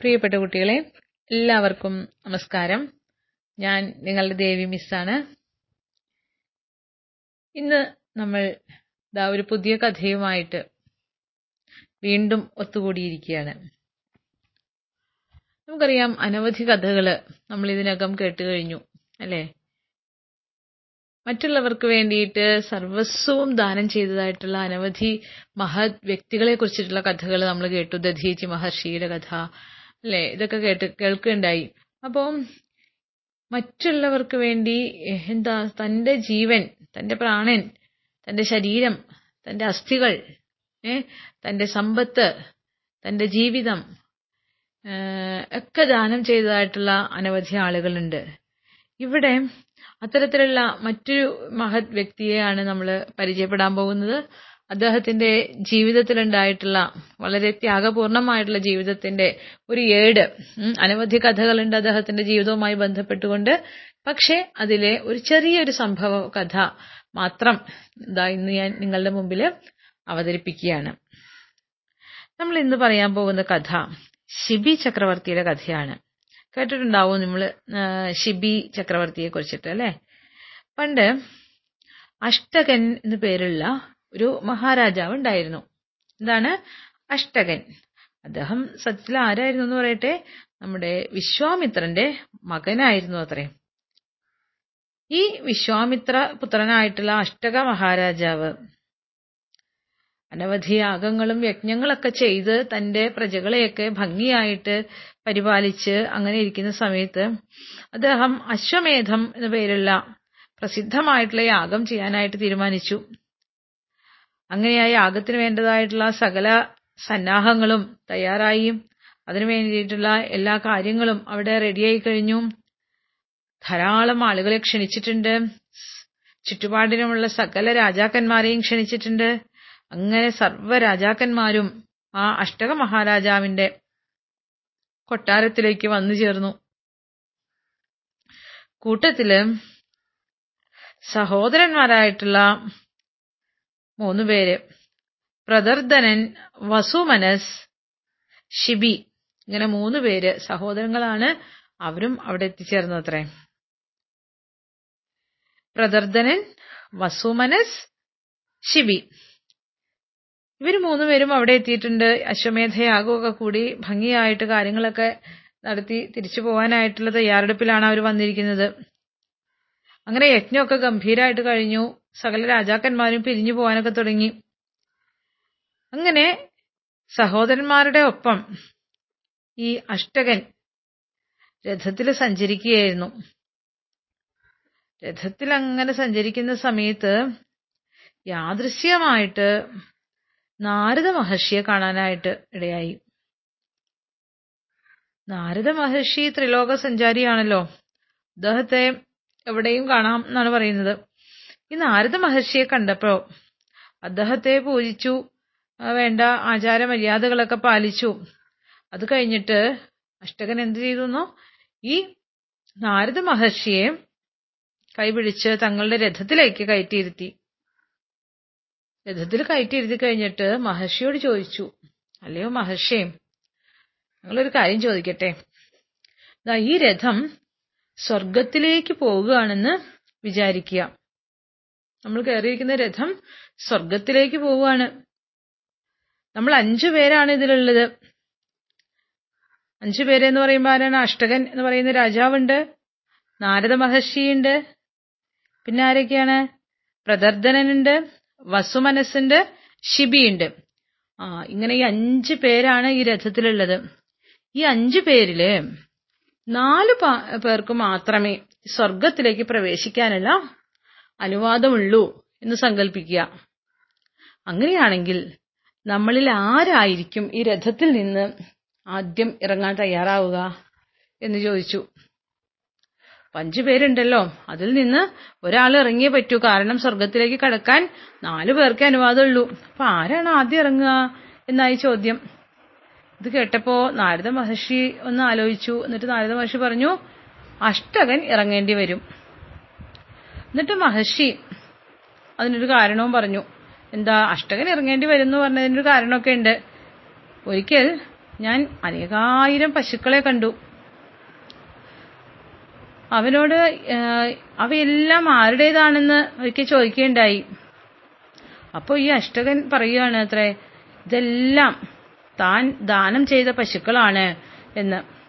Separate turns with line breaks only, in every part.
പ്രിയപ്പെട്ട കുട്ടികളെ എല്ലാവർക്കും നമസ്കാരം. ഞാൻ നിങ്ങളുടെ ദേവി മിസ്സാണ് ഇന്ന് നമ്മൾ ഇതാ ഒരു പുതിയ കഥയുമായിട്ട് വീണ്ടും ഒത്തുകൂടിയിരിക്കുകയാണ്. നമുക്കറിയാം അനവധി കഥകൾ നമ്മൾ ഇതിനകം കേട്ട് കഴിഞ്ഞു അല്ലേ? മറ്റുള്ളവർക്ക് വേണ്ടിയിട്ട് സർവസ്വവും ദാനം ചെയ്തതായിട്ടുള്ള അനവധി മഹത് വ്യക്തികളെ കുറിച്ചിട്ടുള്ള കഥകൾ നമ്മൾ കേട്ടു. ദധീചി മഹർഷിയുടെ കഥ അല്ലേ ഇതൊക്കെ കേട്ട് കേൾക്കുകയുണ്ടായി. അപ്പോൾ മറ്റുള്ളവർക്ക് വേണ്ടി എന്താ തന്റെ ജീവൻ തന്റെ പ്രാണൻ തന്റെ ശരീരം തന്റെ അസ്ഥികൾ തന്റെ സമ്പത്ത് തന്റെ ജീവിതം ഒക്കെ ദാനം ചെയ്തതായിട്ടുള്ള അനവധി ആളുകളുണ്ട്. ഇവിടെ അത്തരത്തിലുള്ള മറ്റൊരു മഹത് വ്യക്തിയെയാണ് നമ്മൾ പരിചയപ്പെടാൻ പോകുന്നത്. അദ്ദേഹത്തിന്റെ ജീവിതത്തിലുണ്ടായിട്ടുള്ള വളരെ ത്യാഗപൂർണമായിട്ടുള്ള ജീവിതത്തിന്റെ ഒരു ഏട് അനവധി കഥകളുണ്ട് അദ്ദേഹത്തിന്റെ ജീവിതവുമായി ബന്ധപ്പെട്ടുകൊണ്ട്. പക്ഷേ അതിലെ ഒരു ചെറിയൊരു സംഭവ കഥ മാത്രം ഇതാ ഇന്ന് ഞാൻ നിങ്ങളുടെ മുമ്പിൽ അവതരിപ്പിക്കുകയാണ്. നമ്മൾ ഇന്ന് പറയാൻ പോകുന്ന കഥ ഷിബി ചക്രവർത്തിയുടെ കഥയാണ്. കേട്ടിട്ടുണ്ടാവും നമ്മൾ ഷിബി ചക്രവർത്തിയെ കുറിച്ചിട്ട് അല്ലേ? പണ്ട് അഷ്ടകൻ എന്നു പേരുള്ള ഒരു മഹാരാജാവ് ഉണ്ടായിരുന്നു എന്താണ്? അഷ്ടകൻ. അദ്ദേഹം സത്യത്തിൽ ആരായിരുന്നു എന്ന് പറയട്ടെ? നമ്മുടെ വിശ്വാമിത്രന്റെ മകനായിരുന്നു അത്രേ. ഈ വിശ്വാമിത്ര പുത്രനായിട്ടുള്ള അഷ്ടക മഹാരാജാവ് അനവധി യാഗങ്ങളും യജ്ഞങ്ങളൊക്കെ ചെയ്ത് തന്റെ പ്രജകളെയൊക്കെ ഭംഗിയായിട്ട് പരിപാലിച്ച് അങ്ങനെ ഇരിക്കുന്ന സമയത്ത് അദ്ദേഹം അശ്വമേധം എന്ന പേരുള്ള പ്രസിദ്ധമായിട്ടുള്ള യാഗം ചെയ്യാനായിട്ട് തീരുമാനിച്ചു. അങ്ങനെ ആ യാഗത്തിന് വേണ്ടതായിട്ടുള്ള സകല സന്നാഹങ്ങളും തയ്യാറായി. അതിനു വേണ്ടിയിട്ടുള്ള എല്ലാ കാര്യങ്ങളും അവിടെ റെഡിയായി കഴിഞ്ഞു. ധാരാളം ആളുകളെ ക്ഷണിച്ചിട്ടുണ്ട്. ചുറ്റുപാടിനുമുള്ള സകല രാജാക്കന്മാരെയും ക്ഷണിച്ചിട്ടുണ്ട്. അങ്ങനെ സർവ രാജാക്കന്മാരും ആ അഷ്ടക മഹാരാജാവിന്റെ കൊട്ടാരത്തിലേക്ക് വന്നു ചേർന്നു. കൂട്ടത്തിൽ സഹോദരന്മാരായിട്ടുള്ള മൂന്ന് പേര്. പ്രദർദനൻ വസുമനസ് ഷിബി. ഇങ്ങനെ മൂന്ന് പേര് സഹോദരങ്ങളാണ് അവരും അവിടെ എത്തിച്ചേർന്നു അത്രേ വസുമനസ് ഷിബി. ഇവർ മൂന്നുപേരും അവിടെ എത്തിയിട്ടുണ്ട്. അശ്വമേധയാഗമൊക്കെ കൂടി ഭംഗിയായിട്ട് കാര്യങ്ങളൊക്കെ നടത്തി തിരിച്ചു പോകാനായിട്ടുള്ള തയ്യാറെടുപ്പിലാണ് അവർ വന്നിരിക്കുന്നത്. അങ്ങനെ യജ്ഞമൊക്കെ ഗംഭീരമായിട്ട് കഴിഞ്ഞു. സകല രാജാക്കന്മാരും പിരിഞ്ഞു പോകാനൊക്കെ തുടങ്ങി. അങ്ങനെ സഹോദരന്മാരുടെ ഒപ്പം ഈ അഷ്ടകൻ രഥത്തിൽ സഞ്ചരിക്കുകയായിരുന്നു. രഥത്തിൽ അങ്ങനെ സഞ്ചരിക്കുന്ന സമയത്ത് യാദൃശ്യമായിട്ട് നാരദ മഹർഷിയെ കാണാനായിട്ട് ഇടയായി. നാരദ മഹർഷി ത്രിലോക സഞ്ചാരിയാണല്ലോ. അദ്ദേഹത്തെ എവിടെയും കാണാം എന്നാണ് പറയുന്നത്. ഈ നാരദ മഹർഷിയെ കണ്ടപ്പോ അദ്ദേഹത്തെ പൂജിച്ചു. വേണ്ട ആചാര മര്യാദകളൊക്കെ പാലിച്ചു. അത് കഴിഞ്ഞിട്ട് അഷ്ടകൻ എന്ത് ചെയ്തു ഈ നാരദ മഹർഷിയെ കൈപിടിച്ച് തങ്ങളുടെ രഥത്തിലേക്ക് കയറ്റിയിരുത്തി. രഥത്തിൽ കയറ്റിയിരുത്തി കഴിഞ്ഞിട്ട് മഹർഷിയോട് ചോദിച്ചു അല്ലയോ മഹർഷിയെ ഞങ്ങളൊരു കാര്യം ചോദിക്കട്ടെ. ഈ രഥം സ്വർഗത്തിലേക്ക് പോവുകയാണെന്ന് വിചാരിക്കുക. നമ്മൾ കയറിയിരിക്കുന്ന രഥം സ്വർഗത്തിലേക്ക് പോവുകയാണ്. നമ്മൾ അഞ്ചു പേരാണ് ഇതിലുള്ളത്. അഞ്ചു പേരെന്ന് പറയുമ്പോൾ ആരാണ്? അഷ്ടകൻ എന്ന് പറയുന്ന രാജാവുണ്ട്. നാരദ മഹർഷിയുണ്ട്. പിന്നെ ആരൊക്കെയാണ്? പ്രദർദനനുണ്ട് വസുമനസ്സിന്റെ ശിബിയുണ്ട്. ആ ഇങ്ങനെ ഈ അഞ്ചു പേരാണ് ഈ രഥത്തിലുള്ളത്. ഈ അഞ്ചു പേരിൽ നാല് പേർക്ക് മാത്രമേ സ്വർഗത്തിലേക്ക് പ്രവേശിക്കാനുള്ള അനുവാദമുള്ളൂ എന്ന് സങ്കല്പിക്കുക അങ്ങനെയാണെങ്കിൽ നമ്മളിൽ ആരായിരിക്കും ഈ രഥത്തിൽ നിന്ന് ആദ്യം ഇറങ്ങാൻ തയ്യാറാവുക എന്ന് ചോദിച്ചു. അഞ്ചു പേരുണ്ടല്ലോ. അതിൽ നിന്ന് ഒരാൾ ഇറങ്ങിയേ പറ്റൂ. കാരണം സ്വർഗത്തിലേക്ക് കടക്കാൻ നാലു പേർക്കേ അനുവാദമുള്ളൂ. അപ്പൊ ആരാണ് ആദ്യം ഇറങ്ങുക എന്നായി ചോദ്യം. ഇത് കേട്ടപ്പോ നാരദ മഹർഷി ഒന്ന് ആലോചിച്ചു. എന്നിട്ട് നാരദ മഹർഷി പറഞ്ഞു അഷ്ടകൻ ഇറങ്ങേണ്ടി വരും. എന്നിട്ട് മഹർഷി അതിനൊരു കാരണവും പറഞ്ഞു. എന്താ അഷ്ടകൻ ഇറങ്ങേണ്ടി വരും എന്ന് പറഞ്ഞതിനൊരു കാരണമൊക്കെ ഉണ്ട്. ഒരിക്കൽ ഞാൻ അനേകായിരം പശുക്കളെ കണ്ടു. അവനോട് അവയെല്ലാം ആരുടേതാണെന്ന് ഒരിക്കൽ ചോദിക്കുകയുണ്ടായി അപ്പോൾ ഈ അഷ്ടകൻ പറയുകയാണ് അത്രേ ഇതെല്ലാം താൻ ദാനം ചെയ്ത പശുക്കളാണ് എന്ന്.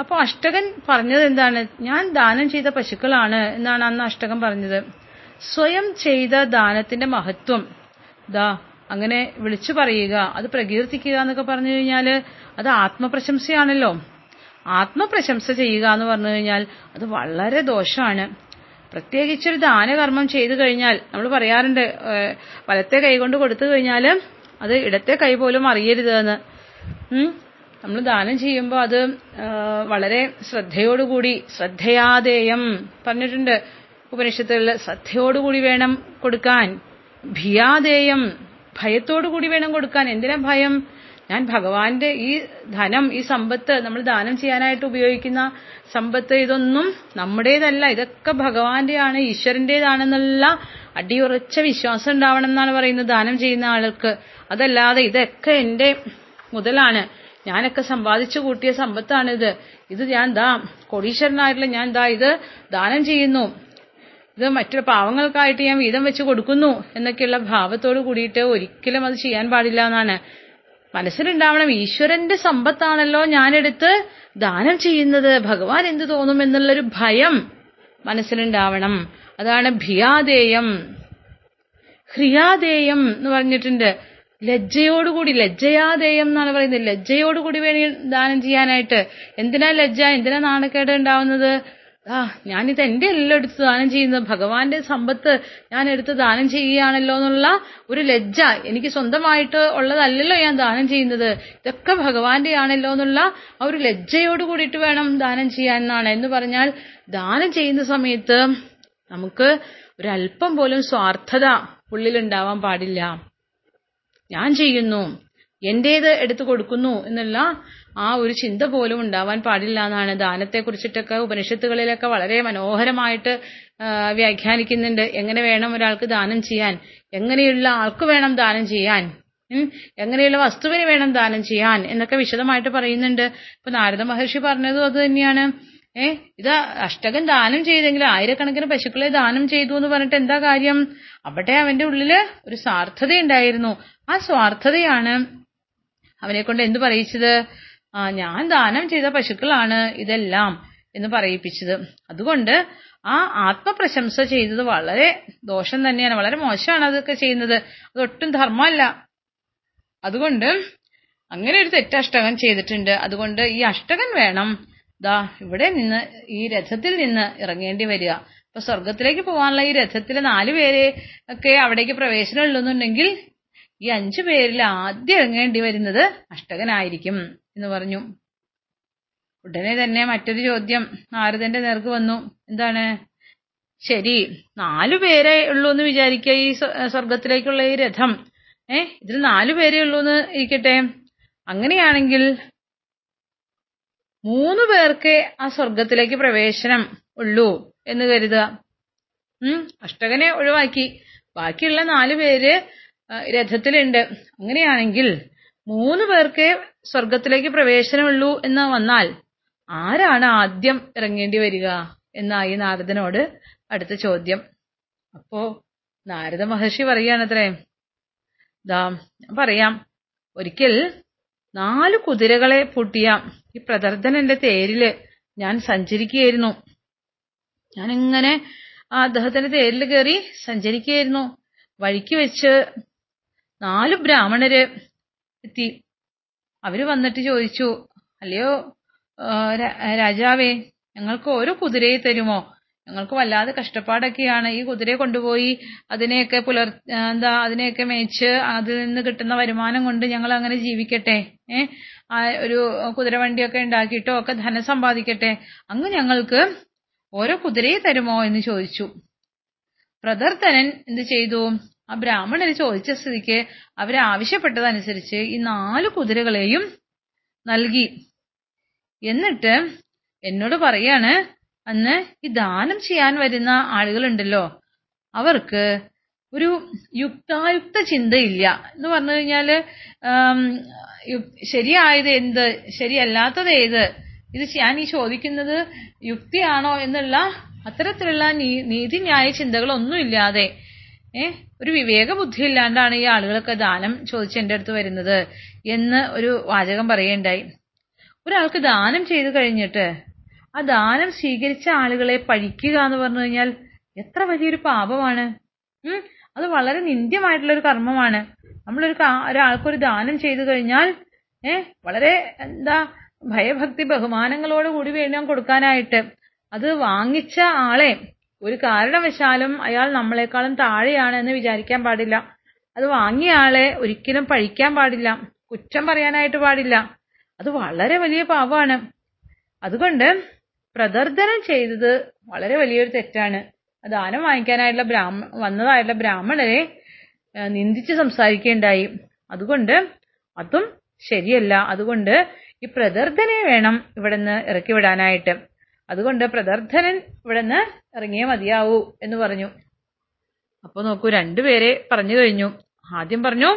അപ്പോൾ അഷ്ടകൻ പറഞ്ഞത് എന്താണ്? ഞാൻ ദാനം ചെയ്ത പശുക്കളാണ് എന്നാണ് അന്ന് അഷ്ടകൻ പറഞ്ഞത്. സ്വയം ചെയ്ത ദാനത്തിന്റെ മഹത്വം. ദാ അങ്ങനെ വിളിച്ചു പറയുക അത് പ്രകീർത്തിക്കുക എന്നൊക്കെ പറഞ്ഞു കഴിഞ്ഞാൽ അത് ആത്മപ്രശംസയാണല്ലോ. ആത്മപ്രശംസ ചെയ്യുക എന്ന് പറഞ്ഞു കഴിഞ്ഞാൽ അത് വളരെ ദോഷമാണ് പ്രത്യേകിച്ചൊരു ദാനകർമ്മം ചെയ്തു കഴിഞ്ഞാൽ നമ്മൾ പറയാറുണ്ട് വലത്തെ കൈ കൊണ്ട് കൊടുത്തു കഴിഞ്ഞാൽ അത് ഇടത്തെ കൈ പോലും അറിയരുത് എന്ന്. ഉം. നമ്മൾ ദാനം ചെയ്യുമ്പോൾ അത് വളരെ ശ്രദ്ധയോടുകൂടി ശ്രദ്ധയാദേയം പറഞ്ഞിട്ടുണ്ട് ഉപനിഷത്തുകളിൽ ശ്രദ്ധയോടുകൂടി വേണം കൊടുക്കാൻ ഭിയാദേയം ഭയത്തോടുകൂടി വേണം കൊടുക്കാൻ. എന്തിനാ ഭയം? ഞാൻ ഭഗവാന്റെ ഈ ധനം ഈ സമ്പത്ത് നമ്മൾ ദാനം ചെയ്യാനായിട്ട് ഉപയോഗിക്കുന്ന സമ്പത്ത് ഇതൊന്നും നമ്മുടേതല്ല. ഇതൊക്കെ ഭഗവാന്റെയാണ് ഈശ്വരന്റേതാണെന്നുള്ള അടിയുറച്ച വിശ്വാസം ഉണ്ടാവണം എന്നാണ് പറയുന്നത് ദാനം ചെയ്യുന്ന ആൾക്ക്. അതല്ലാതെ ഇതൊക്കെ എന്റെ മുതലാണ്. ഞാനൊക്കെ സമ്പാദിച്ചു കൂട്ടിയ സമ്പത്താണിത്. ഇത് ഞാൻ ദാ കോടീശ്വരനായിട്ടുള്ള ഞാൻ ദാ ഇത് ദാനം ചെയ്യുന്നു. ഇത് മറ്റു പാവങ്ങൾക്കായിട്ട് ഞാൻ വീതം വെച്ച് കൊടുക്കുന്നു എന്നൊക്കെയുള്ള ഭാവത്തോട് കൂടിയിട്ട് ഒരിക്കലും അത് ചെയ്യാൻ പാടില്ല എന്നാണ്. മനസ്സിലുണ്ടാവണം ഈശ്വരന്റെ സമ്പത്താണല്ലോ ഞാനെടുത്ത് ദാനം ചെയ്യുന്നത്. ഭഗവാൻ എന്ത് തോന്നും എന്നുള്ളൊരു ഭയം മനസ്സിലുണ്ടാവണം. അതാണ് ഭിയാദേയം. ഹ്രിയാദേയം എന്ന് പറഞ്ഞിട്ടുണ്ട്. ലജ്ജയോടുകൂടി ലജ്ജയാദേയം എന്നാണ് പറയുന്നത്. ലജ്ജയോടുകൂടി വേണം ദാനം ചെയ്യാനായിട്ട്. എന്തിനാ ലജ്ജ? എന്തിനാ നാണക്കേട് ഉണ്ടാവുന്നത്? ആ ഞാനിത് എന്റെ എല്ലാം എടുത്ത് ദാനം ചെയ്യുന്നത്. ഭഗവാന്റെ സമ്പത്ത് ഞാൻ എടുത്ത് ദാനം ചെയ്യുകയാണല്ലോ എന്നുള്ള ഒരു ലജ്ജ എനിക്ക് സ്വന്തമായിട്ട് ഉള്ളതല്ലല്ലോ ഞാൻ ദാനം ചെയ്യുന്നത്. ഇതൊക്കെ ഭഗവാന്റെ ആണല്ലോ എന്നുള്ള ആ ഒരു ലജ്ജയോട് കൂടിയിട്ട് വേണം ദാനം ചെയ്യാൻ എന്നാണ്. എന്ന് പറഞ്ഞാൽ ദാനം ചെയ്യുന്ന സമയത്ത് നമുക്ക് ഒരല്പം പോലും സ്വാർത്ഥത ഉള്ളിലുണ്ടാവാൻ പാടില്ല. ഞാൻ ചെയ്യുന്നു എന്റേത് എടുത്തു കൊടുക്കുന്നു എന്നുള്ള ആ ഒരു ചിന്ത പോലും ഉണ്ടാവാൻ പാടില്ല എന്നാണ് ദാനത്തെ കുറിച്ചിട്ടൊക്കെ ഉപനിഷത്തുകളിലൊക്കെ വളരെ മനോഹരമായിട്ട് വ്യാഖ്യാനിക്കുന്നുണ്ട്. എങ്ങനെ വേണം ഒരാൾക്ക് ദാനം ചെയ്യാൻ? എങ്ങനെയുള്ള ആൾക്ക് വേണം ദാനം ചെയ്യാൻ? എങ്ങനെയുള്ള വസ്തുവിന് വേണം ദാനം ചെയ്യാൻ? എന്നൊക്കെ വിശദമായിട്ട് പറയുന്നുണ്ട്. ഇപ്പൊ നാരദ മഹർഷി പറഞ്ഞതും അത് തന്നെയാണ്. ഏ ഇത് അഷ്ടകൻ ദാനം ചെയ്തെങ്കിൽ ആയിരക്കണക്കിന് പശുക്കളെ ദാനം ചെയ്തു എന്ന് പറഞ്ഞിട്ട് എന്താ കാര്യം? അവിടെ അവന്റെ ഉള്ളിൽ ഒരു സ്വാർത്ഥത ഉണ്ടായിരുന്നു ആ സ്വാർത്ഥതയാണ് അവനെ കൊണ്ട് എന്ത് പറയിച്ചത്? ആ ഞാൻ ദാനം ചെയ്ത പശുക്കളാണ് ഇതെല്ലാം എന്ന് പറയിപ്പിച്ചത്. അതുകൊണ്ട് ആ ആത്മപ്രശംസ ചെയ്തത് വളരെ ദോഷം തന്നെയാണ്. വളരെ മോശമാണ് അതൊക്കെ ചെയ്യുന്നത്. അതൊട്ടും ധർമ്മമല്ല. അതുകൊണ്ട് അങ്ങനെ ഒരു തെറ്റ് അഷ്ടകൻ ചെയ്തിട്ടുണ്ട്. അതുകൊണ്ട് ഈ അഷ്ടകൻ വേണം. ദാ ഇവിടെ നിന്ന് ഈ രഥത്തിൽ നിന്ന് ഇറങ്ങേണ്ടി വരിക. അപ്പൊ സ്വർഗത്തിലേക്ക് പോകാനുള്ള ഈ രഥത്തിലെ നാലു പേരെ ഒക്കെ അവിടേക്ക് പ്രവേശനം ഉള്ളുന്നുണ്ടെങ്കിൽ ഈ അഞ്ചു പേരിൽ ആദ്യം ഇറങ്ങേണ്ടി വരുന്നത് അഷ്ടകനായിരിക്കും എന്ന് പറഞ്ഞു. ഉടനെ തന്നെ മറ്റൊരു ചോദ്യം. നാരദന്റെ നേർക്ക് വന്നു. എന്താണ്? ശരി നാലു പേരെ ഉള്ളൂ എന്ന് വിചാരിക്കുക ഈ സ്വ- സ്വർഗത്തിലേക്കുള്ള ഈ രഥം. ഏ ഇതിൽ നാലു പേരെ ഉള്ളൂ എന്ന് ഇരിക്കട്ടെ. അങ്ങനെയാണെങ്കിൽ മൂന്ന് പേർക്കേ ആ സ്വർഗത്തിലേക്ക് പ്രവേശനം ഉള്ളൂ എന്ന് കരുതുക. ഉം അഷ്ടകനെ ഒഴിവാക്കി. ബാക്കിയുള്ള നാല് പേര് രഥത്തിലുണ്ട്. അങ്ങനെയാണെങ്കിൽ മൂന്ന് പേർക്ക് സ്വർഗത്തിലേക്ക് പ്രവേശനമുള്ളൂ എന്ന് വന്നാൽ ആരാണ് ആദ്യം ഇറങ്ങേണ്ടി വരിക എന്നായി നാരദനോട് അടുത്ത ചോദ്യം. അപ്പോ നാരദ മഹർഷി പറയുകയാണത്രേ ദാ ഞാൻ പറയാം. ഒരിക്കൽ നാല് കുതിരകളെ പൂട്ടിയ ഈ പ്രദർദനന്റെ തേരിൽ ഞാൻ സഞ്ചരിക്കുകയായിരുന്നു. ഞാനിങ്ങനെ ആ അദ്ദേഹത്തിന്റെ തേരിൽ കയറി സഞ്ചരിക്കുകയായിരുന്നു. വഴിക്ക് വെച്ച് നാല് ബ്രാഹ്മണര് എത്തി. അവർ വന്നിട്ട് ചോദിച്ചു അല്ലയോ രാജാവേ ഞങ്ങൾക്ക് ഓരോ കുതിരയെ തരുമോ? ഞങ്ങൾക്ക് വല്ലാതെ കഷ്ടപ്പാടൊക്കെയാണ്. ഈ കുതിരയെ കൊണ്ടുപോയി അതിനെയൊക്കെ പുലർ എന്താ അതിനെയൊക്കെ മേച്ച് അതിൽ നിന്ന് കിട്ടുന്ന വരുമാനം കൊണ്ട് ഞങ്ങൾ അങ്ങനെ ജീവിക്കട്ടെ. ഏ? ഒരു കുതിരവണ്ടിയൊക്കെ ഉണ്ടാക്കിയിട്ടോ ഒക്കെ ധനം സമ്പാദിക്കട്ടെ. അങ്ങ് ഞങ്ങൾക്ക് ഓരോ കുതിരയെ തരുമോ എന്ന് ചോദിച്ചു. പ്രദർത്തനൻ എന്ത് ചെയ്തു? ആ ബ്രാഹ്മണന് ചോദിച്ച സ്ഥിതിക്ക് അവർ ആവശ്യപ്പെട്ടതനുസരിച്ച് ഈ നാല് കുതിരകളെയും നൽകി. എന്നിട്ട് എന്നോട് പറയാണ് അന്ന് ഈ ദാനം ചെയ്യാൻ വരുന്ന ആളുകളുണ്ടല്ലോ അവർക്ക് ഒരു യുക്തായുക്ത ചിന്തയില്ല. എന്ന് പറഞ്ഞു കഴിഞ്ഞാൽ ശരിയായത് എന്ത്? ശരിയല്ലാത്തത് ഏത്? ഇത് ഞാൻ ഈ ചോദിക്കുന്നത് യുക്തിയാണോ എന്നുള്ള അത്തരത്തിലുള്ള നീതിന്യായ ചിന്തകളൊന്നും ഇല്ലാതെ ഒരു വിവേക ബുദ്ധി ഇല്ലാണ്ടാണ് ഈ ആളുകളൊക്കെ ദാനം ചോദിച്ച് അടുത്ത് വരുന്നത് എന്ന് ഒരു വാചകം പറയുകയുണ്ടായി. ഒരാൾക്ക് ദാനം ചെയ്തു കഴിഞ്ഞിട്ട് ആ ദാനം സ്വീകരിച്ച ആളുകളെ പഴിക്കുക എന്ന് പറഞ്ഞു കഴിഞ്ഞാൽ എത്ര വലിയൊരു പാപമാണ്? അത് വളരെ നിന്ദ്യമായിട്ടുള്ള ഒരു കർമ്മമാണ്. നമ്മളൊരു ഒരാൾക്കൊരു ദാനം ചെയ്തു കഴിഞ്ഞാൽ വളരെ എന്താ ഭയഭക്തി ബഹുമാനങ്ങളോട് കൂടി വേണം കൊടുക്കാനായിട്ട്. അത് വാങ്ങിച്ച ആളെ ഒരു കാരണവശാലും അയാൾ നമ്മളെക്കാളും താഴെയാണ് എന്ന് വിചാരിക്കാൻ പാടില്ല. അത് വാങ്ങിയ ആളെ ഒരിക്കലും പഴിക്കാൻ പാടില്ല. കുറ്റം പറയാനായിട്ട് പാടില്ല. അത് വളരെ വലിയ പാപമാണ്. അതുകൊണ്ട് പ്രദർദനം ചെയ്തത് വളരെ വലിയൊരു തെറ്റാണ്. ദാനം വാങ്ങിക്കാനായിട്ടുള്ള ബ്രാഹ്മ വന്നതായിട്ടുള്ള ബ്രാഹ്മണരെ നിന്ദിച്ച് സംസാരിക്കുകയുണ്ടായി അതുകൊണ്ട് അതും ശരിയല്ല. അതുകൊണ്ട് ഈ പ്രദർദ്ധനെ വേണം ഇവിടെ നിന്ന് ഇറക്കി വിടാനായിട്ട് അതുകൊണ്ട് പ്രദർശനൻ ഇവിടെ നിന്ന് ഇറങ്ങിയേ മതിയാവൂ എന്ന് പറഞ്ഞു. അപ്പൊ നോക്കൂ രണ്ടുപേരെ പറഞ്ഞു കഴിഞ്ഞു. ആദ്യം പറഞ്ഞു